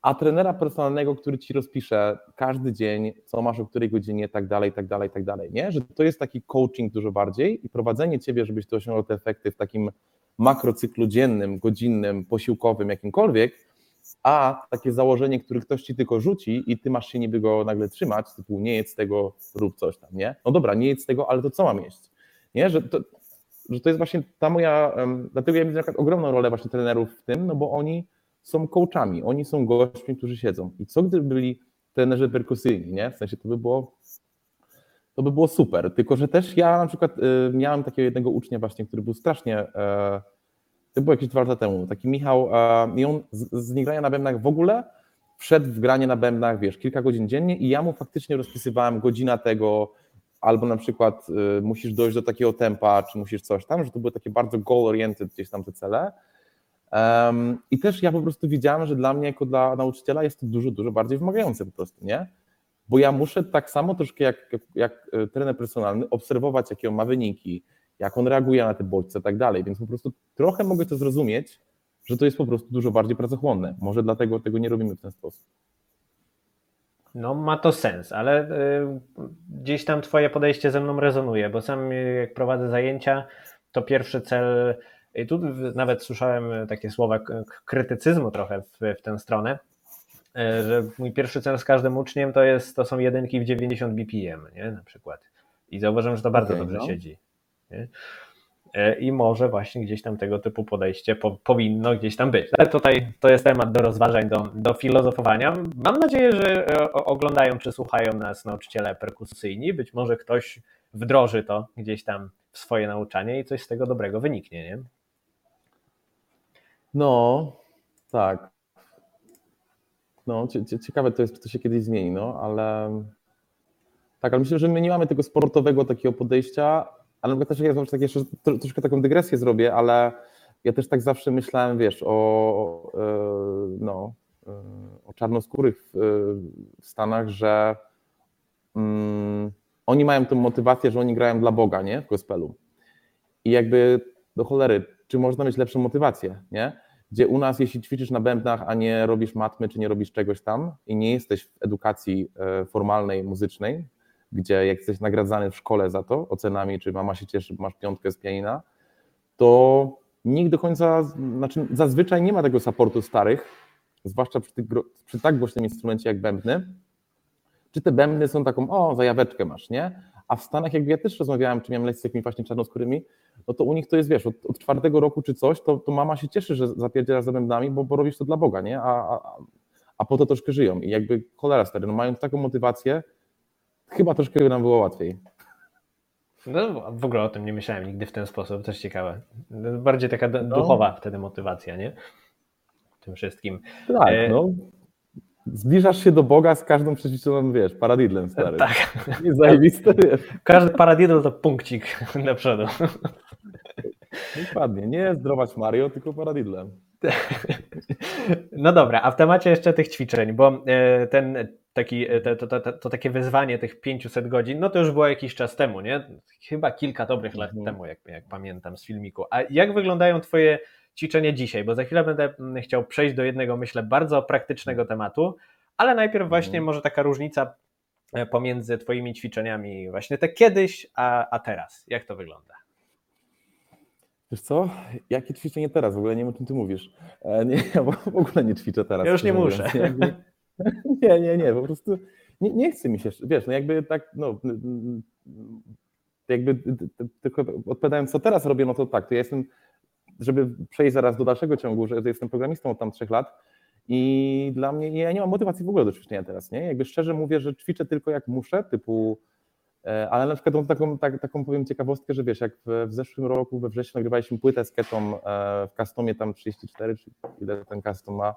A trenera personalnego, który ci rozpisze każdy dzień, co masz o której godzinie, tak dalej, tak dalej, tak dalej, nie? Że to jest taki coaching dużo bardziej i prowadzenie ciebie, żebyś to osiągnął te efekty w takim makrocyklu dziennym, godzinnym, posiłkowym, jakimkolwiek, a takie założenie, które ktoś ci tylko rzuci i ty masz się niby go nagle trzymać, typu nie jedz tego, rób coś tam, nie? No dobra, nie jedz tego, ale to co mam jeść? Nie? Że to, że to jest właśnie ta moja, dlatego ja widzę ogromną rolę właśnie trenerów w tym, no bo oni są coachami, oni są gośćmi, którzy siedzą. I co gdyby byli trenerzy perkusyjni, nie? W sensie to by było to by było super, tylko że też ja na przykład y, miałem takiego jednego ucznia właśnie, który był strasznie y, to było jakieś dwa lata temu, taki Michał, i on z, z niegrania na bębnach w ogóle wszedł w granie na bębnach, wiesz, kilka godzin dziennie i ja mu faktycznie rozpisywałem godzina tego, albo na przykład y, musisz dojść do takiego tempa, czy musisz coś tam, że to były takie bardzo goal-oriented gdzieś tam te cele. Um, I też ja po prostu widziałem, że dla mnie jako dla nauczyciela jest to dużo, dużo bardziej wymagające po prostu, nie? Bo ja muszę tak samo troszkę jak, jak, jak y, trener personalny obserwować, jakie on ma wyniki, jak on reaguje na te bodźce i tak dalej. Więc po prostu trochę mogę to zrozumieć, że to jest po prostu dużo bardziej pracochłonne. Może dlatego tego nie robimy w ten sposób. No, ma to sens, ale y, gdzieś tam Twoje podejście ze mną rezonuje, bo sam jak prowadzę zajęcia, to pierwszy cel, i tu nawet słyszałem takie słowa krytycyzmu trochę w, w tę stronę, y, że mój pierwszy cel z każdym uczniem to, jest, to są jedynki w 90 BPM, nie? na przykład. I zauważyłem, że to bardzo okay, dobrze no. siedzi. Nie? E, I może właśnie gdzieś tam tego typu podejście po, powinno gdzieś tam być. Ale tutaj to jest temat do rozważań, do, do filozofowania. Mam nadzieję, że e, oglądają czy słuchają nas nauczyciele perkusyjni. Być może ktoś wdroży to gdzieś tam w swoje nauczanie i coś z tego dobrego wyniknie, nie? No, tak. No, ciekawe to jest, czy to się kiedyś zmieni, no, ale tak, ale myślę, że my nie mamy tego sportowego takiego podejścia, ale na też ja zawsze tak jeszcze troszkę taką dygresję zrobię, ale ja też tak zawsze myślałem, wiesz, o, e, no, e, o czarnoskórych w Stanach, że um, oni mają tę motywację, że oni grają dla Boga, nie, w gospelu. I jakby do cholery, czy można mieć lepszą motywację, nie? Gdzie u nas, jeśli ćwiczysz na bębnach, a nie robisz matmy, czy nie robisz czegoś tam i nie jesteś w edukacji e, formalnej, muzycznej, gdzie jak jesteś nagradzany w szkole za to ocenami, czy mama się cieszy, masz piątkę z pianina, to nikt do końca, znaczy zazwyczaj nie ma tego supportu starych, zwłaszcza przy, tych, przy tak głośnym instrumencie jak bębny, czy te bębny są taką, o, zajaweczkę masz, nie? A w Stanach, jakby ja też rozmawiałem, czy miałem lekcje z jakimiś właśnie czarnoskórymi, no to u nich to jest, wiesz, od, od czwartego roku czy coś, to, to mama się cieszy, że zapierdzielasz za bębnami, bo, bo robisz to dla Boga, nie? A, a, a po to troszkę żyją. I jakby cholera stary, no mają taką motywację, chyba troszkę by nam było łatwiej. No, w ogóle o tym nie myślałem nigdy w ten sposób, też ciekawe. Bardziej taka No. duchowa wtedy motywacja, nie? Tym wszystkim. Tak, E, no. Zbliżasz się do Boga z każdą przećwiczoną, wiesz, paradidlem stary. Tak. Jest zajebiste, wiesz. Każdy paradidol to punkcik *laughs* do przodu. Dokładnie, nie zdrować Mario, tylko paradidlem. No dobra, a w temacie jeszcze tych ćwiczeń, bo e, ten taki, e, to, to, to, to takie wyzwanie tych 500 godzin, no to już było jakiś czas temu, nie? Chyba kilka dobrych lat Mhm. temu, jak, jak pamiętam z filmiku. A jak wyglądają Twoje ćwiczenia dzisiaj? Bo za chwilę będę mm, chciał przejść do jednego, myślę, bardzo praktycznego tematu, ale najpierw właśnie Mhm. może taka różnica e, pomiędzy Twoimi ćwiczeniami właśnie te kiedyś, a, a teraz. Jak to wygląda? Wiesz co, jakie ćwiczenie teraz? W ogóle nie wiem, o czym ty mówisz. E, Nie, *laughs* ja w ogóle nie ćwiczę teraz. Ja już nie muszę. mówiąc. *laughs* Nie, nie, nie, po prostu nie, nie chce mi się, wiesz, no jakby tak, no, jakby tylko odpowiadając, co teraz robię, no to tak, to ja jestem, żeby przejść zaraz do dalszego ciągu, że jestem programistą od tam trzech lat i dla mnie, ja nie mam motywacji w ogóle do ćwiczenia teraz, nie? Jakby szczerze mówię, że ćwiczę tylko jak muszę, typu E, Ale na przykład taką, tak, taką powiem ciekawostkę, że wiesz, jak w, w zeszłym roku we wrześniu nagrywaliśmy płytę z Ketą e, w customie tam 34, czy ile ten custom ma.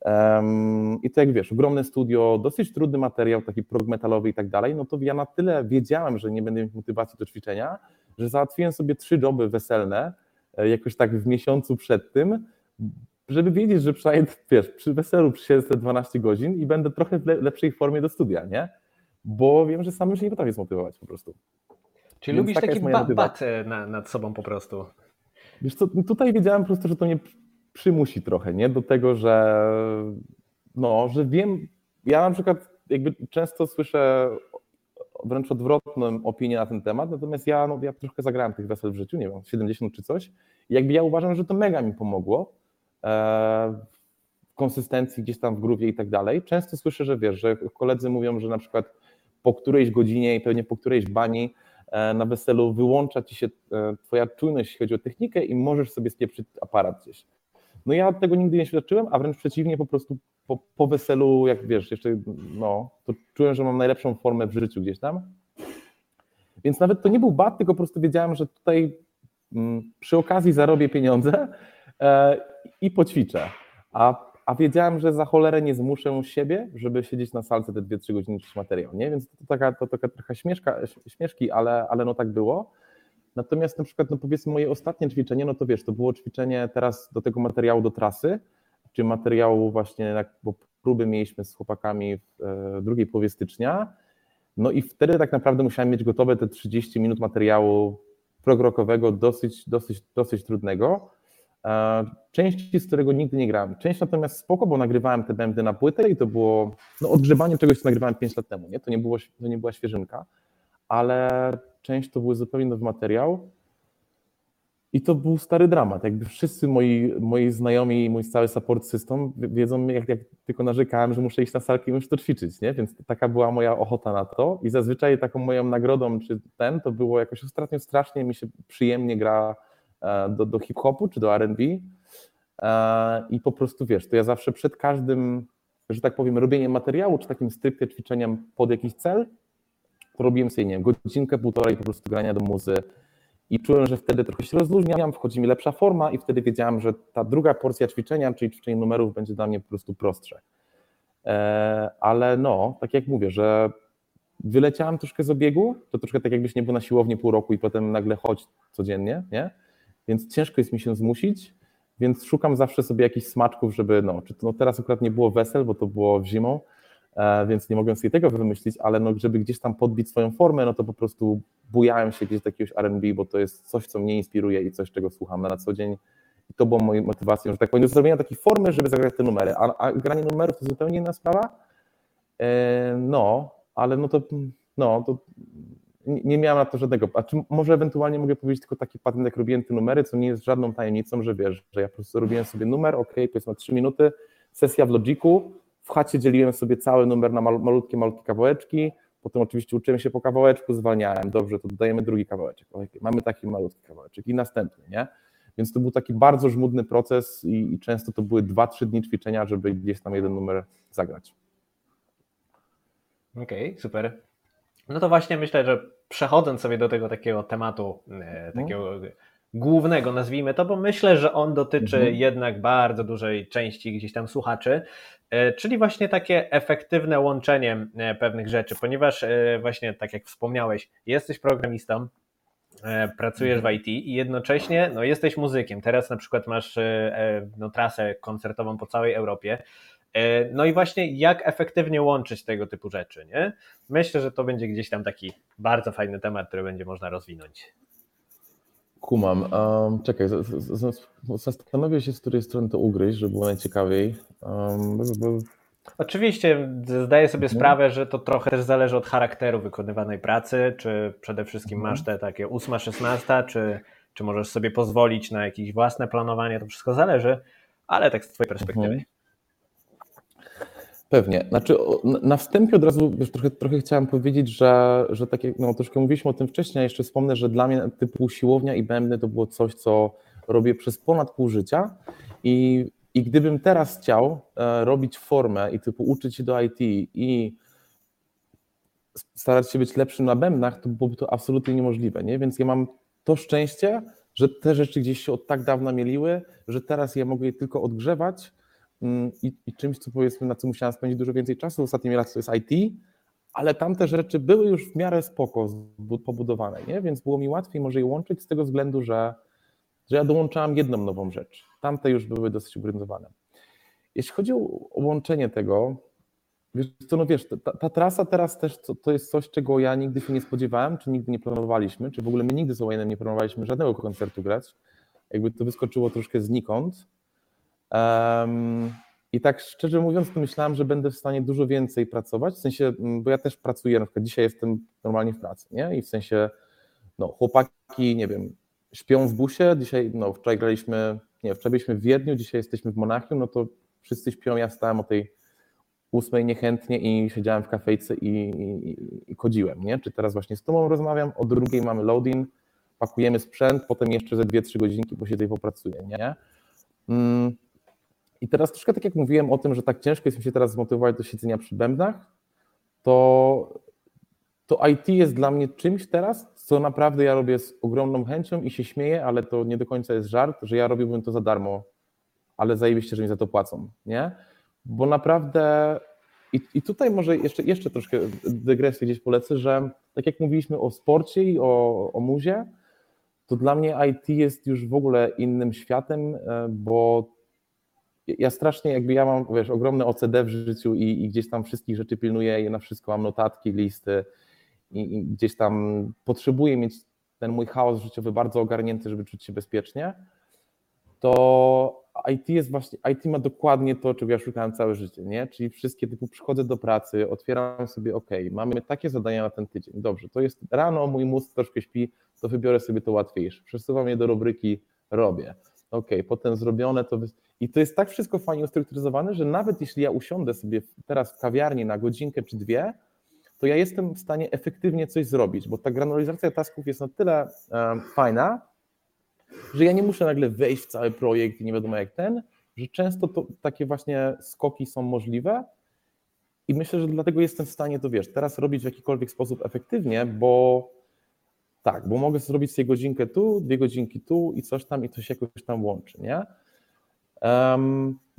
Em, I to jak wiesz, ogromne studio, dosyć trudny materiał, taki prog metalowy i tak dalej, no to ja na tyle wiedziałem, że nie będę mieć motywacji do ćwiczenia, że załatwiłem sobie trzy joby weselne, jakoś tak w miesiącu przed tym, żeby wiedzieć, że przynajmniej, wiesz, przy weselu przysiedzę te 12 godzin i będę trochę w le- lepszej formie do studia, nie? Bo wiem, że sam się nie potrafię zmotywować po prostu. Czyli Więc lubisz taki ba- bat e, na, nad sobą po prostu. Wiesz co, tutaj wiedziałem po prostu, że to mnie przymusi trochę, nie? Do tego, że no, że wiem, ja na przykład jakby często słyszę wręcz odwrotną opinię na ten temat, natomiast ja, no, ja troszkę zagrałem tych wesel w życiu, nie wiem, 70 czy coś i jakby ja uważam, że to mega mi pomogło e, w konsystencji gdzieś tam w gruwie i tak dalej. Często słyszę, że wiesz, że koledzy mówią, że na przykład po którejś godzinie i pewnie po którejś bani e, na weselu wyłącza ci się e, twoja czujność, jeśli chodzi o technikę i możesz sobie spieprzyć aparat gdzieś. No ja tego nigdy nie świadczyłem, a wręcz przeciwnie, po prostu po, po weselu, jak wiesz, jeszcze no, to czułem, że mam najlepszą formę w życiu gdzieś tam. Więc nawet to nie był bat, tylko po prostu wiedziałem, że tutaj mm, przy okazji zarobię pieniądze e, i poćwiczę. A, a wiedziałem, że za cholerę nie zmuszę siebie, żeby siedzieć na salce te 2-3 godziny czytać materiał, nie? Więc to taka, to taka trochę śmieszka, śmieszki, ale, ale no tak było. Natomiast na przykład, no powiedzmy, moje ostatnie ćwiczenie, no to wiesz, to było ćwiczenie teraz do tego materiału do trasy, czy materiału właśnie, bo próby mieliśmy z chłopakami w e, drugiej połowie stycznia, no i wtedy tak naprawdę musiałem mieć gotowe te 30 minut materiału progrokowego, dosyć, dosyć, dosyć trudnego, e, części z którego nigdy nie grałem. Część natomiast spoko, bo nagrywałem te bębny na płytę i to było no, odgrzebanie czegoś, co nagrywałem 5 lat temu, nie? To, nie było, to nie była świeżynka, ale część to był zupełnie nowy materiał. I to był stary dramat. Jakby wszyscy moi, moi znajomi i mój cały support system wiedzą, jak, jak tylko narzekałem, że muszę iść na salkę i muszę to ćwiczyć, nie? Więc taka była moja ochota na to. I zazwyczaj taką moją nagrodą, czy ten, to było jakoś ostatnio strasznie mi się przyjemnie gra e, do, do hip-hopu czy do R&B. E, I po prostu wiesz, to ja zawsze przed każdym, że tak powiem, robieniem materiału, czy takim stricte ćwiczeniem pod jakiś cel, to robiłem sobie, nie wiem, godzinkę, półtorej po prostu grania do muzy i czułem, że wtedy trochę się rozluźniam, wchodzi mi lepsza forma i wtedy wiedziałem, że ta druga porcja ćwiczenia, czyli ćwiczenie numerów będzie dla mnie po prostu prostsze. E, ale no, tak jak mówię, że wyleciałem troszkę z obiegu, to troszkę tak jakbyś nie był na siłowni pół roku i potem nagle chodź codziennie, nie? Więc ciężko jest mi się zmusić, więc szukam zawsze sobie jakichś smaczków, żeby, no, czy to no teraz akurat nie było wesel, bo to było w zimą, więc nie mogłem sobie tego wymyślić, ale no, żeby gdzieś tam podbić swoją formę, no to po prostu bujałem się gdzieś do jakiegoś R&B, bo to jest coś, co mnie inspiruje i coś, czego słucham na co dzień. I to było moją motywacją, że tak powiem, zrobienia takiej formy, żeby zagrać te numery. A, a granie numerów to zupełnie inna sprawa. E, no, ale no to, no, to nie, nie miałem na to żadnego. A czy może ewentualnie mogę powiedzieć tylko taki patent, jak robiłem te numery, co nie jest żadną tajemnicą, że wiesz, że ja po prostu robiłem sobie numer, ok, powiedzmy 3 minuty, sesja w Logiku, w chacie dzieliłem sobie cały numer na mal, malutkie, malutkie kawałeczki, potem oczywiście uczyłem się po kawałeczku, zwalniałem, dobrze, to dodajemy drugi kawałeczek, mamy taki malutki kawałeczek i następny, nie? Więc to był taki bardzo żmudny proces i, i często to były 2-3 dni ćwiczenia, żeby gdzieś tam jeden numer zagrać. Okej, okay, super. No to właśnie myślę, że przechodząc sobie do tego takiego tematu, e, no. Głównego, nazwijmy to, bo myślę, że on dotyczy mhm. jednak bardzo dużej części gdzieś tam słuchaczy, e, czyli właśnie takie efektywne łączenie e, pewnych rzeczy, ponieważ właśnie tak jak wspomniałeś, jesteś programistą, pracujesz w IT i jednocześnie no, jesteś muzykiem. Teraz na przykład masz no, trasę koncertową po całej Europie. E, no i właśnie jak efektywnie łączyć tego typu rzeczy, nie? Myślę, że to będzie gdzieś tam taki bardzo fajny temat, który będzie można rozwinąć. Kumam. Um, czekaj, zastanowię się, z której strony to ugryźć, żeby było najciekawiej. Um, Oczywiście zdaję sobie mhm. sprawę, że to trochę też zależy od charakteru wykonywanej pracy, czy przede wszystkim mhm. masz te takie 8-16, czy, czy możesz sobie pozwolić na jakieś własne planowanie, to wszystko zależy, ale tak z Twojej perspektywy. Pewnie. Znaczy, na wstępie od razu wiesz, trochę, trochę chciałem powiedzieć, że, że tak jak no, troszkę mówiliśmy o tym wcześniej, jeszcze wspomnę, że dla mnie typu siłownia i bębny to było coś, co robię przez ponad pół życia i, i gdybym teraz chciał e, robić formę i typu uczyć się do IT i starać się być lepszym na bębnach, to byłoby to absolutnie niemożliwe, nie? Więc ja mam to szczęście, że te rzeczy gdzieś się od tak dawna mieliły, że teraz ja mogę je tylko odgrzewać, i, i czymś, co powiedzmy, na co musiałem spędzić dużo więcej czasu ostatnimi laty, to jest IT, ale tamte rzeczy były już w miarę spoko pobudowane, nie? więc było mi łatwiej może je łączyć z tego względu, że, że ja dołączałem jedną nową rzecz. Tamte już były dosyć ugruntowane. Jeśli chodzi o, łączenie tego, wiesz co, no wiesz, ta, ta trasa teraz też to, to, jest coś, czego ja nigdy się nie spodziewałem, czy nigdy nie planowaliśmy, czy w ogóle my nigdy z Owainem nie planowaliśmy żadnego koncertu grać. Jakby to wyskoczyło troszkę znikąd. Um, I tak szczerze mówiąc, to myślałem, że będę w stanie dużo więcej pracować, w sensie, mm, bo ja też pracuję, na przykład dzisiaj jestem normalnie w pracy, nie? I w sensie, no chłopaki, nie wiem, śpią w busie, dzisiaj, no wczoraj graliśmy, nie, wczoraj byliśmy w Wiedniu, dzisiaj jesteśmy w Monachium, no to wszyscy śpią, ja stałem o tej ósmej niechętnie i siedziałem w kafejce i, i, i kodziłem, nie? Czy teraz właśnie z tobą rozmawiam, o drugiej mamy loading, pakujemy sprzęt, potem jeszcze ze dwie, trzy godzinki posiedzę i popracuję, nie? Mm i teraz troszkę tak jak mówiłem o tym, że tak ciężko jest mi się teraz zmotywować do siedzenia przy bębnach, to, to IT jest dla mnie czymś teraz, co naprawdę ja robię z ogromną chęcią i się śmieję, ale to nie do końca jest żart, że ja robiłbym to za darmo, ale zajebiście, że mi za to płacą, nie? Bo naprawdę i, i tutaj może jeszcze, jeszcze troszkę dygresję gdzieś polecę, że tak jak mówiliśmy o sporcie i o, o muzie, to dla mnie IT jest już w ogóle innym światem, e, bo ja strasznie jakby ja mam, wiesz, ogromne OCD w życiu i, i gdzieś tam wszystkich rzeczy pilnuję na wszystko mam notatki, listy i, i, gdzieś tam potrzebuję mieć ten mój chaos życiowy bardzo ogarnięty, żeby czuć się bezpiecznie, to IT jest właśnie, IT ma dokładnie to, czego ja szukałem całe życie, nie? Czyli wszystkie typu przychodzę do pracy, otwieram sobie, ok, mamy takie zadania na ten tydzień, dobrze, to jest rano, mój mózg troszkę śpi, to wybiorę sobie to łatwiejsze, przesuwam je do rubryki, robię, ok, potem zrobione, to i to jest tak wszystko fajnie ustrukturyzowane, że nawet jeśli ja usiądę sobie teraz w kawiarni na godzinkę czy dwie, to ja jestem w stanie efektywnie coś zrobić, bo ta granularizacja tasków jest na tyle fajna, że ja nie muszę nagle wejść w cały projekt i nie wiadomo jak ten, że często to, takie właśnie skoki są możliwe i myślę, że dlatego jestem w stanie to, wiesz, teraz robić w jakikolwiek sposób efektywnie, bo tak, bo mogę zrobić sobie godzinkę tu, dwie godzinki tu i coś tam i się jakoś tam łączy, nie?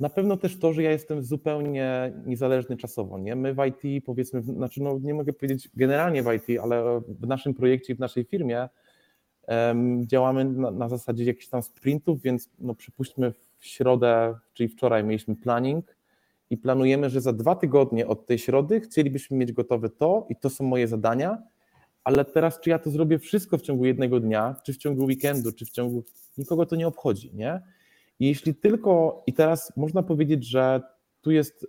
Na pewno też to, że ja jestem zupełnie niezależny czasowo. Nie? My w IT, powiedzmy, znaczy no nie mogę powiedzieć generalnie w IT, ale w naszym projekcie w naszej firmie um, działamy na, na, zasadzie jakichś tam sprintów, więc no przypuśćmy w środę, czyli wczoraj mieliśmy planning i planujemy, że za dwa tygodnie od tej środy chcielibyśmy mieć gotowe to i to są moje zadania, ale teraz czy ja to zrobię wszystko w ciągu jednego dnia, czy w ciągu weekendu, czy w ciągu... Nikogo to nie obchodzi, nie? I jeśli tylko, i teraz można powiedzieć, że tu jest,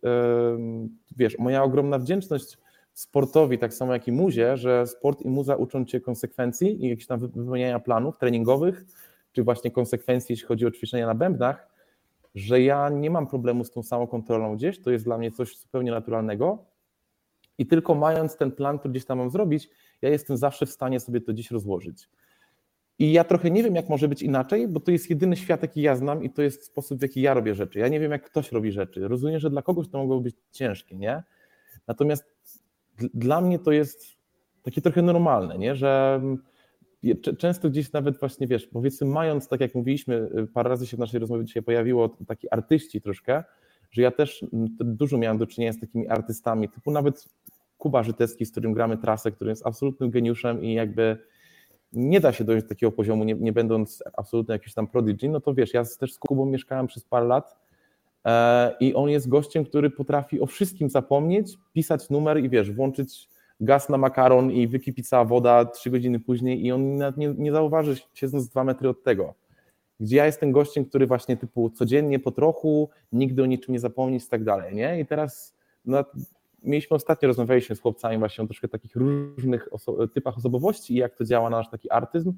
wiesz, moja ogromna wdzięczność sportowi, tak samo jak i muzie, że sport i muza uczą cię konsekwencji i jakichś tam wypełniania planów treningowych, czy właśnie konsekwencji, jeśli chodzi o ćwiczenia na bębnach, że ja nie mam problemu z tą samą kontrolą gdzieś, to jest dla mnie coś zupełnie naturalnego i tylko mając ten plan, który gdzieś tam mam zrobić, ja jestem zawsze w stanie sobie to gdzieś rozłożyć. I ja trochę nie wiem, jak może być inaczej, bo to jest jedyny świat, jaki ja znam i to jest sposób, w jaki ja robię rzeczy. Ja nie wiem, jak ktoś robi rzeczy. Rozumiem, że dla kogoś to mogło być ciężkie, nie? Natomiast dla mnie to jest takie trochę normalne, nie? że często gdzieś nawet właśnie, wiesz, powiedzmy mając, tak jak mówiliśmy, y, parę razy się w naszej rozmowie dzisiaj pojawiło, taki artyści troszkę, że ja też dużo miałem do czynienia z takimi artystami, typu nawet Kuba Żytecki, z którym gramy trasę, który jest absolutnym geniuszem i jakby nie da się dojść do takiego poziomu, nie, nie będąc absolutnie jakimś tam prodigy, no to wiesz, ja też z Kubą mieszkałem przez parę lat e, i on jest gościem, który potrafi o wszystkim zapomnieć, pisać numer i wiesz, włączyć gaz na makaron i wykipi cała woda trzy godziny później i on nie, nie zauważy siedząc dwa metry od tego. Gdzie ja jestem gościem, który właśnie typu codziennie po trochu, nigdy o niczym nie zapomnieć i tak dalej, nie? I teraz no, mieliśmy ostatnio, rozmawialiśmy z chłopcami właśnie o troszkę takich różnych oso typach osobowości i jak to działa na nasz taki artyzm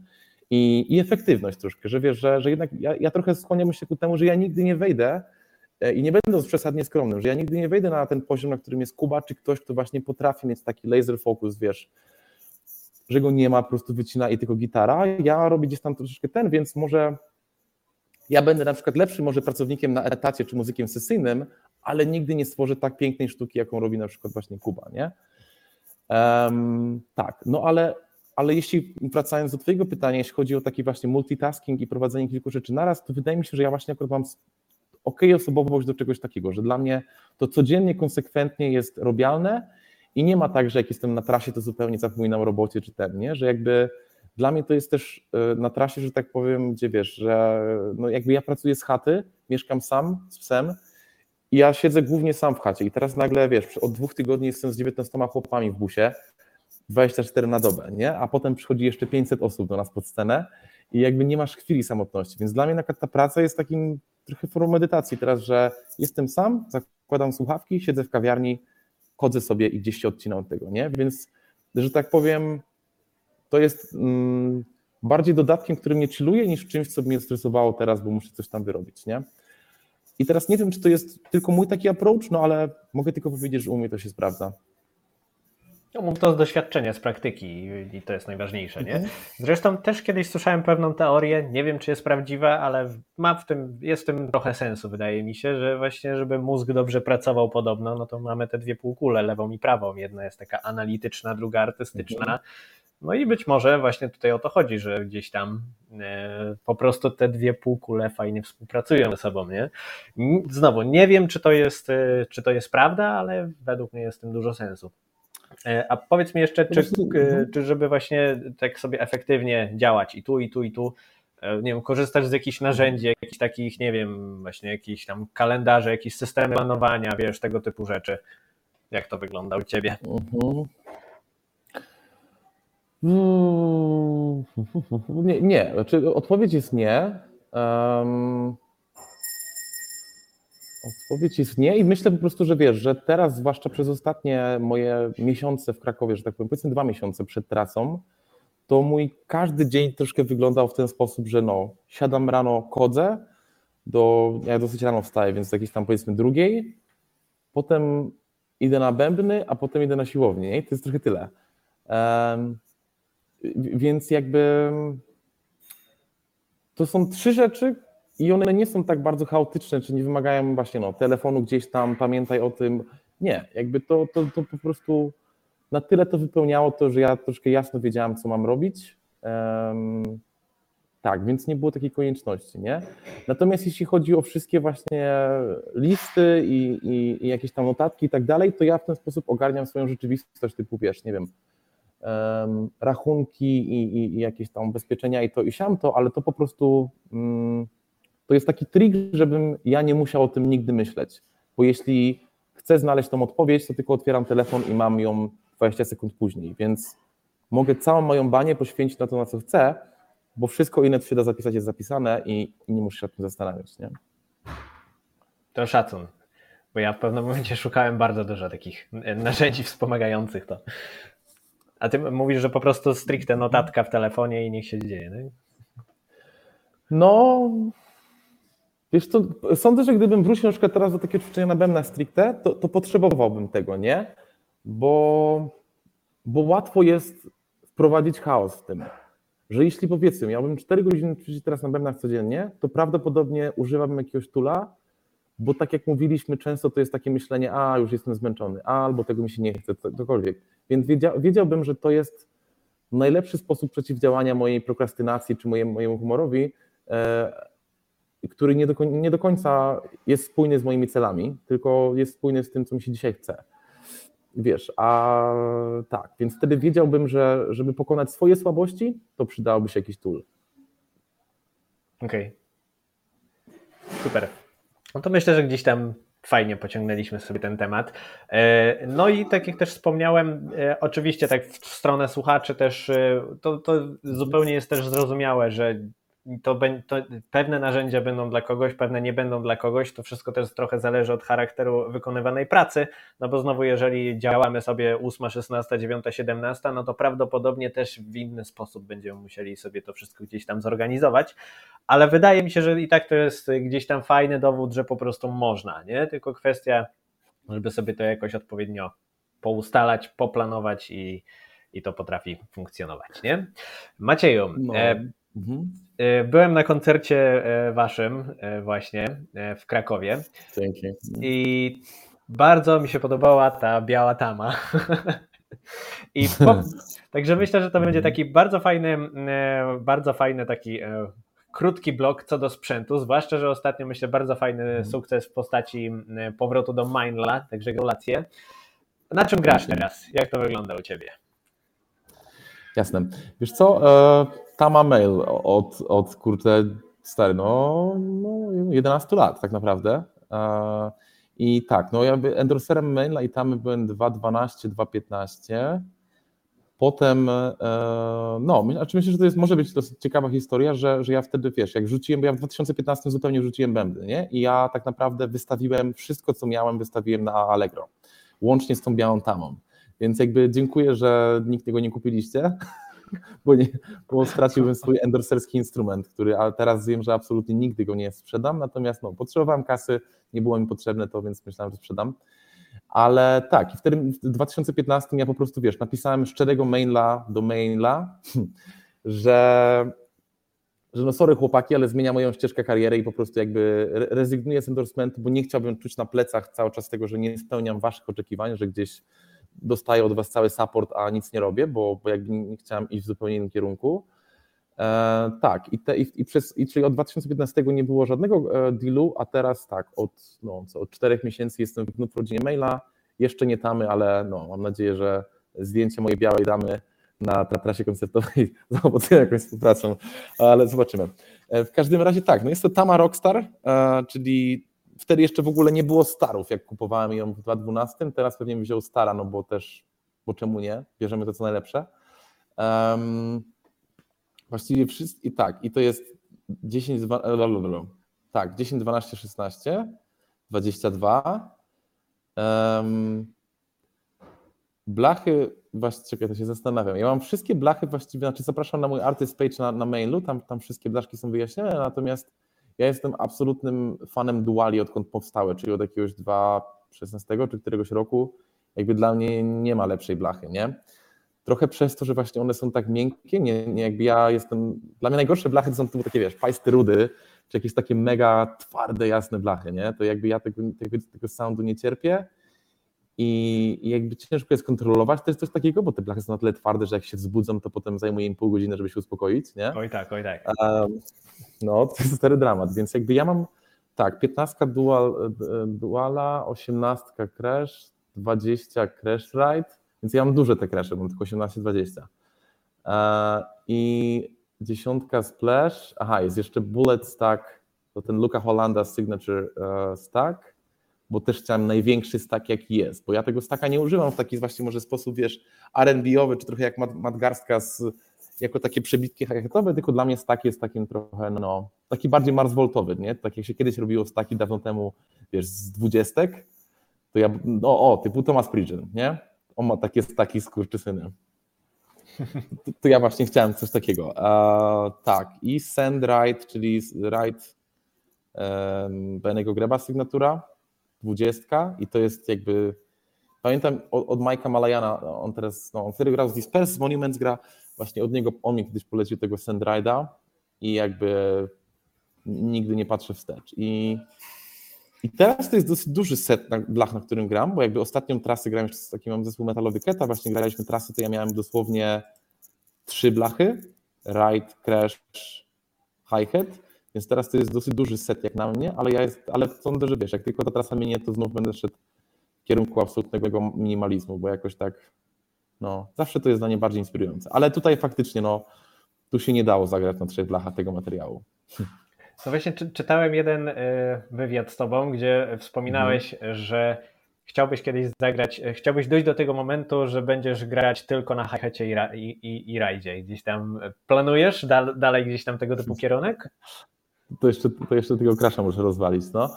i, i efektywność troszkę, że wiesz, że, że jednak ja, ja trochę skłaniam się ku temu, że ja nigdy nie wejdę e, i nie będąc przesadnie skromnym, że ja nigdy nie wejdę na ten poziom, na którym jest Kuba, czy ktoś, kto właśnie potrafi mieć taki laser focus, wiesz, że go nie ma, po prostu wycina i tylko gitara. Ja robię gdzieś tam troszeczkę ten, więc może ja będę na przykład lepszym może pracownikiem na etacie czy muzykiem sesyjnym, ale nigdy nie stworzę tak pięknej sztuki, jaką robi na przykład właśnie Kuba, nie? Um, tak, no ale, ale jeśli wracając do Twojego pytania, jeśli chodzi o taki właśnie multitasking i prowadzenie kilku rzeczy naraz, to wydaje mi się, że ja właśnie akurat mam ok osobowość do czegoś takiego, że dla mnie to codziennie, konsekwentnie jest robialne i nie ma tak, że jak jestem na trasie, to zupełnie zapominam o robocie czy ten, nie? Że jakby dla mnie to jest też e, na trasie, że tak powiem, gdzie wiesz, że no jakby ja pracuję z chaty, mieszkam sam z psem, i ja siedzę głównie sam w chacie i teraz nagle, wiesz, od dwóch tygodni jestem z 19 chłopami w busie, 24 na dobę, nie? A potem przychodzi jeszcze 500 osób do nas pod scenę i jakby nie masz chwili samotności. Więc dla mnie na ta praca jest takim trochę formą medytacji teraz, że jestem sam, zakładam słuchawki, siedzę w kawiarni, chodzę sobie i gdzieś się odcinam od tego, nie? Więc, że tak powiem, to jest mm, bardziej dodatkiem, który mnie chilluje, niż czymś, co mnie stresowało teraz, bo muszę coś tam wyrobić, nie? I teraz nie wiem, czy to jest tylko mój taki approach, no ale mogę tylko powiedzieć, że u mnie to się sprawdza. No, mów to z doświadczenia, z praktyki i to jest najważniejsze, nie? Mhm. Zresztą też kiedyś słyszałem pewną teorię, nie wiem czy jest prawdziwa, ale ma w tym, jest w tym trochę sensu, wydaje mi się, że właśnie, żeby mózg dobrze pracował podobno, no to mamy te dwie półkule, lewą i prawą. Jedna jest taka analityczna, druga artystyczna. Mhm. No i być może właśnie tutaj o to chodzi, że gdzieś tam e, po prostu te dwie półkule fajnie współpracują ze sobą, nie? Znowu, nie wiem, czy to jest, e, czy to jest prawda, ale według mnie jest w tym dużo sensu. E, a powiedz mi jeszcze, czy, mhm. czy żeby właśnie tak sobie efektywnie działać i tu, i tu, i tu, nie wiem, korzystasz z jakichś narzędzi, jakichś takich, nie wiem, właśnie jakichś tam kalendarze, jakieś systemy planowania, wiesz, tego typu rzeczy. Jak to wygląda u Ciebie? Mhm. Hmm. Nie, nie. Znaczy, odpowiedź jest nie. Um, odpowiedź jest nie i myślę po prostu, że wiesz, że teraz, zwłaszcza przez ostatnie moje miesiące w Krakowie, że tak powiem, powiedzmy dwa miesiące przed trasą, to mój każdy dzień troszkę wyglądał w ten sposób, że no, siadam rano, kodzę, do, ja dosyć rano wstaję, więc jakieś tam powiedzmy drugiej, potem idę na bębny, a potem idę na siłownię i to jest trochę tyle. Um, więc jakby to są trzy rzeczy i one nie są tak bardzo chaotyczne, czy nie wymagają właśnie no, telefonu gdzieś tam, pamiętaj o tym. Nie, jakby to, to, to po prostu na tyle to wypełniało to, że ja troszkę jasno wiedziałem, co mam robić. Um, tak, więc nie było takiej konieczności, nie? Natomiast jeśli chodzi o wszystkie właśnie listy i, i, i jakieś tam notatki i tak dalej, to ja w ten sposób ogarniam swoją rzeczywistość typu, wiesz, nie wiem, rachunki i, i, i, jakieś tam ubezpieczenia i to i siamto, ale to po prostu mm, to jest taki trik, żebym ja nie musiał o tym nigdy myśleć, bo jeśli chcę znaleźć tą odpowiedź, to tylko otwieram telefon i mam ją 20 sekund później, więc mogę całą moją banię poświęcić na to, na co chcę, bo wszystko inne, co się da zapisać, jest zapisane i, i nie muszę się nad tym zastanawiać. Nie? To szacun, bo ja w pewnym momencie szukałem bardzo dużo takich narzędzi wspomagających to. A ty mówisz, że po prostu stricte notatka w telefonie i niech się dzieje. No, no Wiesz co, sądzę, że gdybym wrócił na przykład teraz do takiego ćwiczenia na bębnach stricte, to, to potrzebowałbym tego, nie? Bo, bo łatwo jest wprowadzić chaos w tym. Że jeśli powiedzmy, miałbym 4 godziny ćwiczyć teraz na bębnach codziennie, to prawdopodobnie używałbym jakiegoś tula, bo tak jak mówiliśmy, często to jest takie myślenie, a już jestem zmęczony, a, albo tego mi się nie chce, cokolwiek. Więc wiedziałbym, że to jest najlepszy sposób przeciwdziałania mojej prokrastynacji czy mojemu, mojemu humorowi, e, który nie do, nie do końca jest spójny z moimi celami, tylko jest spójny z tym, co mi się dzisiaj chce. Wiesz, a tak, więc wtedy wiedziałbym, że żeby pokonać swoje słabości, to przydałoby się jakiś tool. Okej. Okay. Super. No to myślę, że gdzieś tam fajnie pociągnęliśmy sobie ten temat. E, no i tak jak też wspomniałem, e, oczywiście tak w stronę słuchaczy też e, to, to zupełnie jest też zrozumiałe, że to, to, pewne narzędzia będą dla kogoś, pewne nie będą dla kogoś. To wszystko też trochę zależy od charakteru wykonywanej pracy, no bo znowu, jeżeli działamy sobie 8, 16, 9, 17, no to prawdopodobnie też w inny sposób będziemy musieli sobie to wszystko gdzieś tam zorganizować. Ale wydaje mi się, że i tak to jest gdzieś tam fajny dowód, że po prostu można, nie? Tylko kwestia, żeby sobie to jakoś odpowiednio poustalać, poplanować i, i to potrafi funkcjonować, nie? Macieju, no. e, Mhm. E, byłem na koncercie e, waszym e, właśnie w Krakowie. Dzięki. I bardzo mi się podobała ta biała tama. I *laughs* po, także myślę, że to będzie taki bardzo fajny, bardzo fajny taki krótki blok co do sprzętu, zwłaszcza, że ostatnio myślę bardzo fajny mhm. sukces w postaci powrotu do Mindla, także gratulacje. Na czym grasz teraz? Jak to wygląda u ciebie? Jasne. Wiesz co, ta ma mail od, od kurczę, stary, no, no 11 lat tak naprawdę. I tak, no jakby endorserem maila i tam byłem 2.12, 2.15. Potem, e, no, znaczy myślę, że to jest, może być dosyć ciekawa historia, że, że ja wtedy, wiesz, jak rzuciłem, bo ja w 2015 zupełnie rzuciłem bębny, nie? I ja tak naprawdę wystawiłem wszystko, co miałem, wystawiłem na Allegro, łącznie z tą białą tamą. Więc jakby dziękuję, że nikt tego nie kupiliście, *laughs* bo, nie, bo straciłbym swój endorserski instrument, który a teraz wiem, że absolutnie nigdy go nie sprzedam, natomiast no, potrzebowałem kasy, nie było mi potrzebne to, więc myślałem, że sprzedam. Ale tak, i wtedy w 2015 ja po prostu, wiesz, napisałem szczerego maila do maila, *laughs* że, że no sorry chłopaki, ale zmienia moją ścieżkę kariery i po prostu jakby rezygnuję z endorsementu, bo nie chciałbym czuć na plecach cały czas tego, że nie spełniam waszych oczekiwań, że gdzieś dostaję od Was cały support, a nic nie robię, bo, bo jakby nie chciałem iść w zupełnie innym kierunku. E, tak, i, te, i, i, przez, i czyli od 2015 nie było żadnego e, dealu, a teraz tak, od, no, co, od czterech miesięcy jestem w rodzinie maila, jeszcze nie tamy, ale no, mam nadzieję, że zdjęcie mojej białej damy na, na trasie koncertowej *laughs* zaowocują jakąś współpracą, ale zobaczymy. E, w każdym razie tak, no jest to Tama Rockstar, e, czyli wtedy jeszcze w ogóle nie było starów, jak kupowałem ją w 2012, teraz pewnie mi wziął stara, no bo też, bo czemu nie, bierzemy to co najlepsze. Um, właściwie wszystko, i tak, i to jest 10, 12, tak, 10, 12, 16, 22. Um, blachy, właśnie czekaj, to się zastanawiam. Ja mam wszystkie blachy właściwie, znaczy zapraszam na mój artist page na, na mailu, tam, tam wszystkie blaszki są wyjaśnione, natomiast ja jestem absolutnym fanem duali, odkąd powstały, czyli od jakiegoś 2016 czy któregoś roku. Jakby dla mnie nie ma lepszej blachy, nie? Trochę przez to, że właśnie one są tak miękkie, nie, nie jakby ja jestem. Dla mnie najgorsze blachy to są takie, wiesz, pajsty rudy, czy jakieś takie mega twarde, jasne blachy, nie? To jakby ja tego, tego, tego soundu nie cierpię i jakby ciężko jest kontrolować też coś takiego, bo te blachy są na tyle twarde, że jak się wzbudzą, to potem zajmuje im pół godziny, żeby się uspokoić, nie? Oj tak, oj tak. Um, no, to jest stary dramat, więc jakby ja mam tak, 15 dual, duala, 18 crash, 20 crash ride, więc ja mam duże te crashe, mam tylko 18-20. E, I dziesiątka splash, aha, jest jeszcze bullet stack, to ten Luka Hollanda signature e, stack, bo też chciałem największy stack jaki jest, bo ja tego stacka nie używam w taki właśnie może sposób, wiesz, R&B-owy, czy trochę jak Madgarstka z jako takie przebitki hacketowe, tylko dla mnie stack jest takim trochę, no, taki bardziej Mars Voltowy, nie? Tak jak się kiedyś robiło staki dawno temu, wiesz, z dwudziestek, to ja, no o, typu Thomas Pridgen, nie? On ma takie staki skurczysyny. To, to ja właśnie chciałem coś takiego. Uh, tak, i send write, czyli write Benego Greba sygnatura, 20 i to jest jakby Pamiętam od, od Majka Malajana, on teraz, no, on wtedy grał z Disperse, Monuments gra, właśnie od niego, on mi kiedyś polecił tego Sandride'a i jakby nigdy nie patrzę wstecz. I, I teraz to jest dosyć duży set na blach, na którym gram, bo jakby ostatnią trasę grałem z takim mam zespół metalowy Keta, właśnie graliśmy trasy, to ja miałem dosłownie trzy blachy, ride, crash, hi-hat, więc teraz to jest dosyć duży set jak na mnie, ale ja jest, ale sądzę, że wiesz, jak tylko ta trasa minie, to znów będę szedł w kierunku absolutnego minimalizmu, bo jakoś tak, no, zawsze to jest dla mnie bardziej inspirujące. Ale tutaj faktycznie, no, tu się nie dało zagrać na trzech blachach tego materiału. No właśnie czy, czytałem jeden y, wywiad z tobą, gdzie wspominałeś, mhm. że chciałbyś kiedyś zagrać, y, chciałbyś dojść do tego momentu, że będziesz grać tylko na hi i, i, i rajdzie. Gdzieś tam planujesz dalej gdzieś tam tego typu kierunek? To jeszcze, to jeszcze tego krasza muszę rozwalić, no.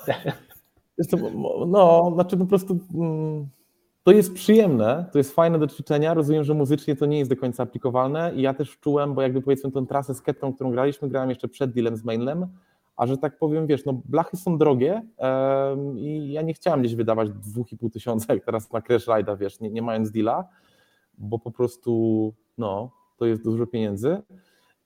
*laughs* no, znaczy po prostu mm, to jest przyjemne, to jest fajne do ćwiczenia. Rozumiem, że muzycznie to nie jest do końca aplikowalne i ja też czułem, bo jakby powiedzmy tę trasę z którą graliśmy, grałem jeszcze przed dealem z Mainlem, a że tak powiem, wiesz, no blachy są drogie i ja nie chciałem gdzieś wydawać 2,5 tysiąca jak teraz na Crash Ride'a, wiesz, nie, nie mając deala, bo po prostu, no, to jest dużo pieniędzy.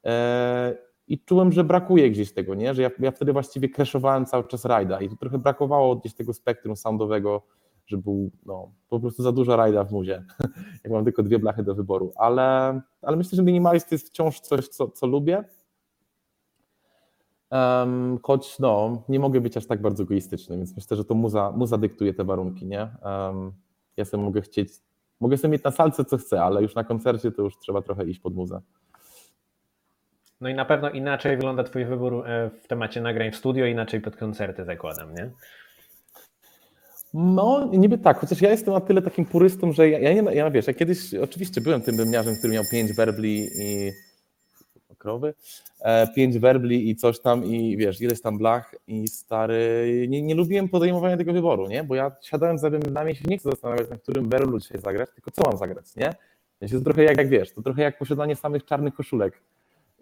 E, I czułem, że brakuje gdzieś tego, nie? Że ja, ja wtedy właściwie crashowałem cały czas rajda i tu trochę brakowało gdzieś tego spektrum soundowego, że był no, po prostu za dużo rajda w muzie, *laughs* jak mam tylko dwie blachy do wyboru, ale, ale myślę, że minimalizm to jest wciąż coś, co, co lubię, um, choć no, nie mogę być aż tak bardzo egoistyczny, więc myślę, że to muza, muza dyktuje te warunki, nie? Um, ja sobie mogę chcieć, mogę sobie mieć na salce co chcę, ale już na koncercie to już trzeba trochę iść pod muzę. No i na pewno inaczej wygląda Twój wybór e, w temacie nagrań w studio, inaczej pod koncerty zakładam, nie? No, niby tak, chociaż ja jestem na tyle takim purystą, że ja, ja nie, ja wiesz, ja kiedyś oczywiście byłem tym wymiarzem, który miał pięć werbli i krowy, e, pięć werbli i coś tam i wiesz, ileś tam blach i stary, nie, nie lubiłem podejmowania tego wyboru, nie, bo ja siadałem za bębnami i się nie chcę zastanawiać, na którym werblu dzisiaj zagrać, tylko co mam zagrać, nie, to jest trochę jak, jak wiesz, to trochę jak posiadanie samych czarnych koszulek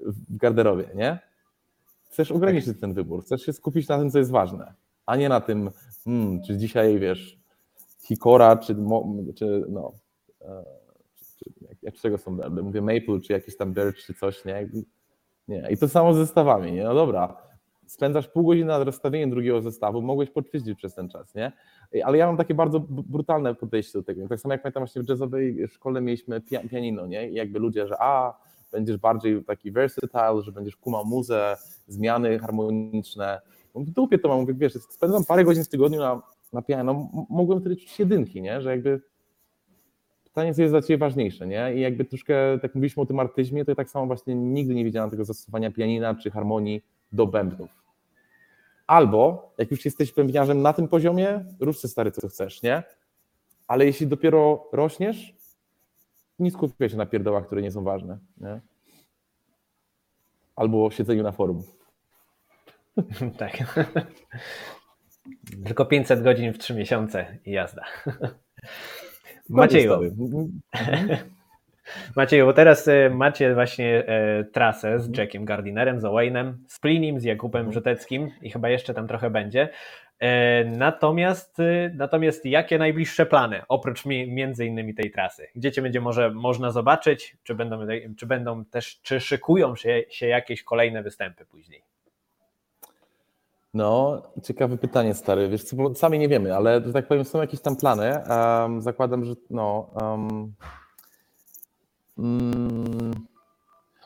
w garderobie, nie, chcesz ograniczyć ten wybór, chcesz się skupić na tym, co jest ważne, a nie na tym, hmm, czy dzisiaj, wiesz, Hikora, czy, czy no, e, czy, jak, czego są, mówię Maple, czy jakiś tam Birch, czy coś, nie? nie. I to samo z zestawami, nie? No dobra, spędzasz pół godziny nad rozstawieniem drugiego zestawu, mogłeś podczyścić przez ten czas, nie? Ale ja mam takie bardzo brutalne podejście do tego. Tak samo jak pamiętam właśnie w jazzowej szkole mieliśmy pianino, nie? I jakby ludzie, że a, będziesz bardziej taki versatile, że będziesz kumał muzę, zmiany harmoniczne, w dupie to mam, mówię, wiesz, spędzam parę godzin w tygodniu na, na piano, mogłem wtedy czuć jedynki, nie? że jakby pytanie, co jest dla Ciebie ważniejsze, nie? I jakby troszkę, tak mówiliśmy o tym artyzmie, to ja tak samo właśnie nigdy nie widziałem tego zastosowania pianina czy harmonii do bębnów. Albo, jak już jesteś bębniarzem na tym poziomie, sobie stary, co chcesz, nie? Ale jeśli dopiero rośniesz, nie skupiaj się na pierdołach, które nie są ważne, nie? Albo siedzeniu na forum. *laughs* tak. Tylko 500 godzin w 3 miesiące i jazda. Macieju. *laughs* Macieju, bo teraz e, macie właśnie e, trasę z Jackiem Gardinerem, z Owainem, z Plinim, z Jakubem mhm. Brzoteckim i chyba jeszcze tam trochę będzie. E, natomiast, natomiast jakie najbliższe plany, oprócz między innymi tej trasy? Gdzie cię będzie może można zobaczyć? Czy będą, czy będą też, czy szykują się, się jakieś kolejne występy później? No, ciekawe pytanie, stary. Wiesz co, sami nie wiemy, ale że tak powiem, są jakieś tam plany. Um, zakładam, że no. Um,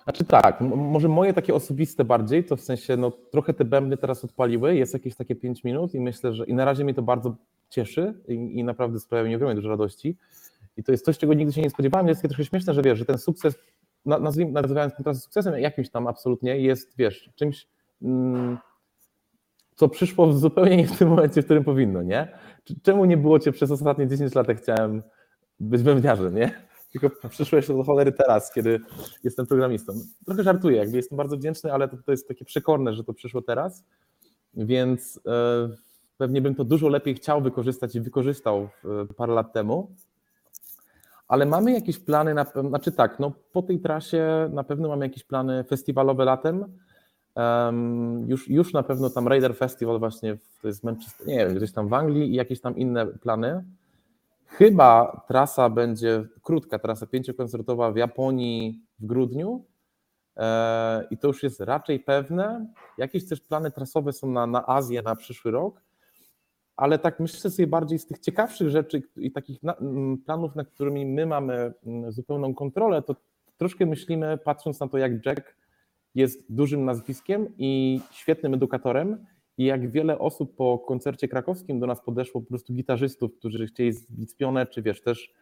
znaczy tak, może moje takie osobiste bardziej, to w sensie, no trochę te bębny teraz odpaliły, jest jakieś takie 5 minut i myślę, że i na razie mnie to bardzo cieszy i, i naprawdę sprawia mi ogromnie dużo radości. I to jest coś, czego nigdy się nie spodziewałem. Jest takie trochę śmieszne, że wiesz, że ten sukces, nazwijmy, nazywając ten sukcesem jakimś tam absolutnie, jest, wiesz, czymś. Mm, co przyszło zupełnie nie w tym momencie, w którym powinno, nie? Czemu nie było cię przez ostatnie 10 lat, jak chciałem być bębniarzem, nie? Tylko przyszłeś do cholery teraz, kiedy jestem programistą. Trochę żartuję, jakby jestem bardzo wdzięczny, ale to, to jest takie przekorne, że to przyszło teraz, więc e, pewnie bym to dużo lepiej chciał wykorzystać i wykorzystał parę lat temu, ale mamy jakieś plany, na, znaczy tak, no po tej trasie na pewno mamy jakieś plany festiwalowe latem, Um, już, już na pewno tam Raider Festival właśnie w, to jest Manchester, nie wiem, gdzieś tam w Anglii i jakieś tam inne plany. Chyba trasa będzie, krótka trasa pięciokoncertowa w Japonii w grudniu e, i to już jest raczej pewne. Jakieś też plany trasowe są na, na Azję na przyszły rok, ale tak myślę sobie bardziej z tych ciekawszych rzeczy i takich na, planów, nad którymi my mamy zupełną kontrolę, to troszkę myślimy, patrząc na to, jak Jack jest dużym nazwiskiem i świetnym edukatorem, i jak wiele osób po koncercie krakowskim do nas podeszło, po prostu gitarzystów, którzy chcieli zbić pionę, czy wiesz, też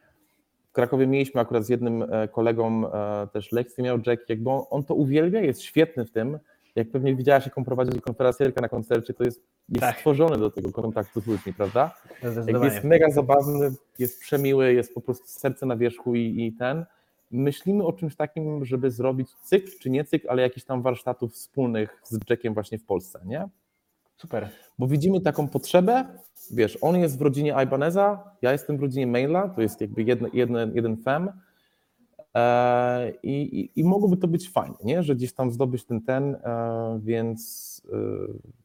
w Krakowie mieliśmy akurat z jednym e, kolegą e, też lekcję, miał Jack, jakby on, on to uwielbia, jest świetny w tym, jak pewnie widziałaś, jak on prowadzi konferencjerkę na koncercie, to jest, jest tak. stworzony do tego kontaktu z ludźmi, prawda? jest mega zabawny, jest przemiły, jest po prostu serce na wierzchu i, i ten. Myślimy o czymś takim, żeby zrobić cykl, czy nie cykl, ale jakiś tam warsztatów wspólnych z Jackiem właśnie w Polsce, nie? Super. Bo widzimy taką potrzebę, wiesz, on jest w rodzinie Ibaneza, ja jestem w rodzinie Maila, to jest jakby jedno, jedno, jeden fem e, i, i, mogłoby to być fajne, nie? że gdzieś tam zdobyć ten ten, e, więc e,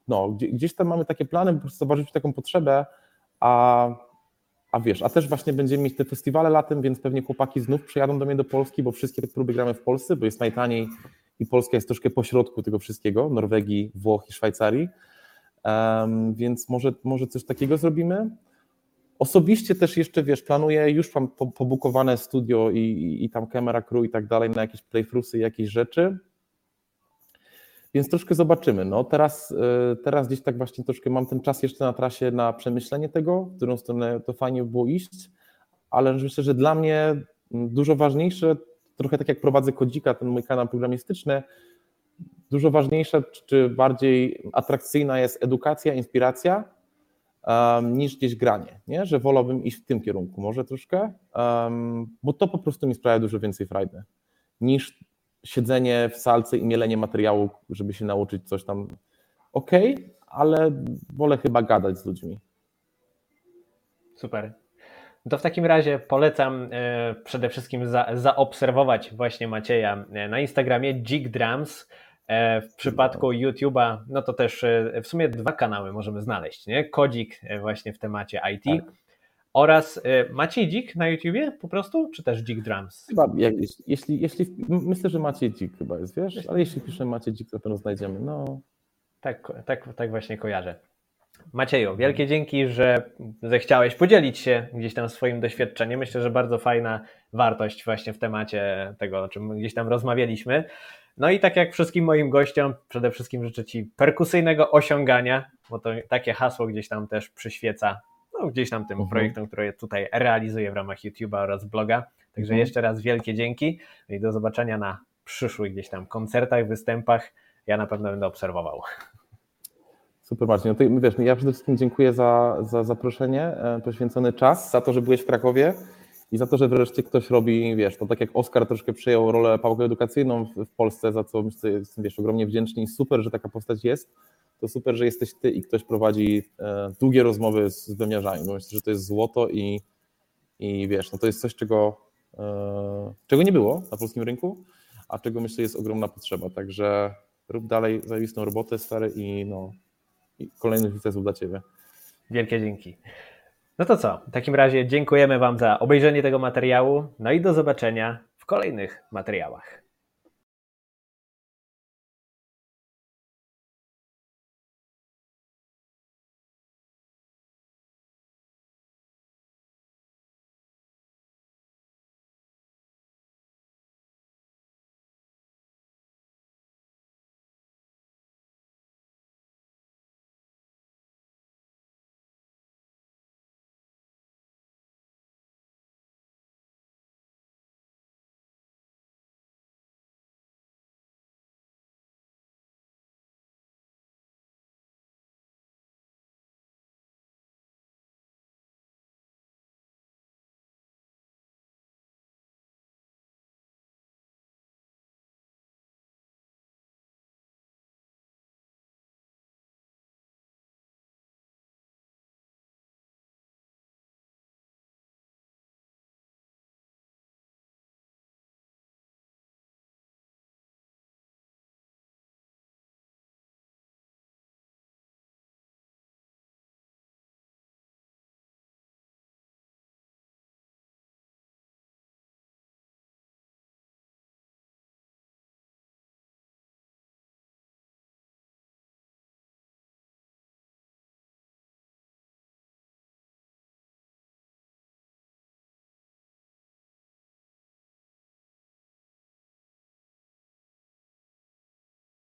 no, gdzieś tam mamy takie plany, po prostu zobaczyć taką potrzebę, a, a wiesz, a też właśnie będziemy mieć te festiwale latem, więc pewnie chłopaki znów przyjadą do mnie do Polski, bo wszystkie te próby gramy w Polsce, bo jest najtaniej i Polska jest troszkę pośrodku tego wszystkiego, Norwegii, Włoch i Szwajcarii, Um, więc może, może coś takiego zrobimy. Osobiście też jeszcze, wiesz, planuję, już mam pobukowane studio i, i, i tam kamera crew i tak dalej na jakieś playthroughsy, jakieś rzeczy. Więc troszkę zobaczymy. No, teraz, e, teraz gdzieś tak właśnie troszkę mam ten czas jeszcze na trasie na przemyślenie tego, w którą stronę to fajnie było iść, ale myślę, że dla mnie dużo ważniejsze, trochę tak jak prowadzę Kodzika, ten mój kanał programistyczny, dużo ważniejsza czy bardziej atrakcyjna jest edukacja, inspiracja niż gdzieś granie, nie? że wolałbym iść w tym kierunku może troszkę, bo to po prostu mi sprawia dużo więcej frajdy niż siedzenie w salce i mielenie materiału, żeby się nauczyć coś tam. Ok, ale wolę chyba gadać z ludźmi. Super. To w takim razie polecam e, przede wszystkim za, zaobserwować właśnie Macieja e, na Instagramie Jig Drums. E, w przypadku YouTube'a, no to też e, w sumie dwa kanały możemy znaleźć, nie? Kodzik e, właśnie w temacie IT tak. oraz Maciej Dzik na YouTubie po prostu, czy też Dzik Drums? Chyba, jak, jeśli, jeśli, myślę, że Maciej Dzik chyba jest, wiesz, ale jeśli piszemy Maciej Dzik, to pewno znajdziemy, no. Tak, tak, tak właśnie kojarzę. Macieju, wielkie dzięki, że zechciałeś podzielić się gdzieś tam swoim doświadczeniem. Myślę, że bardzo fajna wartość właśnie w temacie tego, o czym gdzieś tam rozmawialiśmy. No i tak jak wszystkim moim gościom, przede wszystkim życzę Ci perkusyjnego osiągania, bo to takie hasło gdzieś tam też przyświeca no, gdzieś tam tym mhm. projektom, które tutaj realizuję w ramach YouTube'a oraz bloga. Także mhm. jeszcze raz wielkie dzięki i do zobaczenia na przyszłych gdzieś tam koncertach, występach. Ja na pewno będę obserwował. Super Marcin, no to, wiesz, ja przede wszystkim dziękuję za, za zaproszenie, e, poświęcony czas, za to, że byłeś w Krakowie i za to, że wreszcie ktoś robi, wiesz, to tak jak Oskar troszkę przyjął rolę pałkę edukacyjną w, w Polsce, za co jestem, wiesz, ogromnie wdzięczny i super, że taka postać jest, to super, że jesteś ty i ktoś prowadzi e, długie rozmowy z, z wymiarzami, bo myślę, że to jest złoto i, i wiesz, no to jest coś, czego, e, czego nie było na polskim rynku, a czego myślę jest ogromna potrzeba, także rób dalej zajebistą robotę, stary i no, i kolejnych sukcesów dla Ciebie. Wielkie dzięki. No to co? W takim razie dziękujemy Wam za obejrzenie tego materiału. No i do zobaczenia w kolejnych materiałach.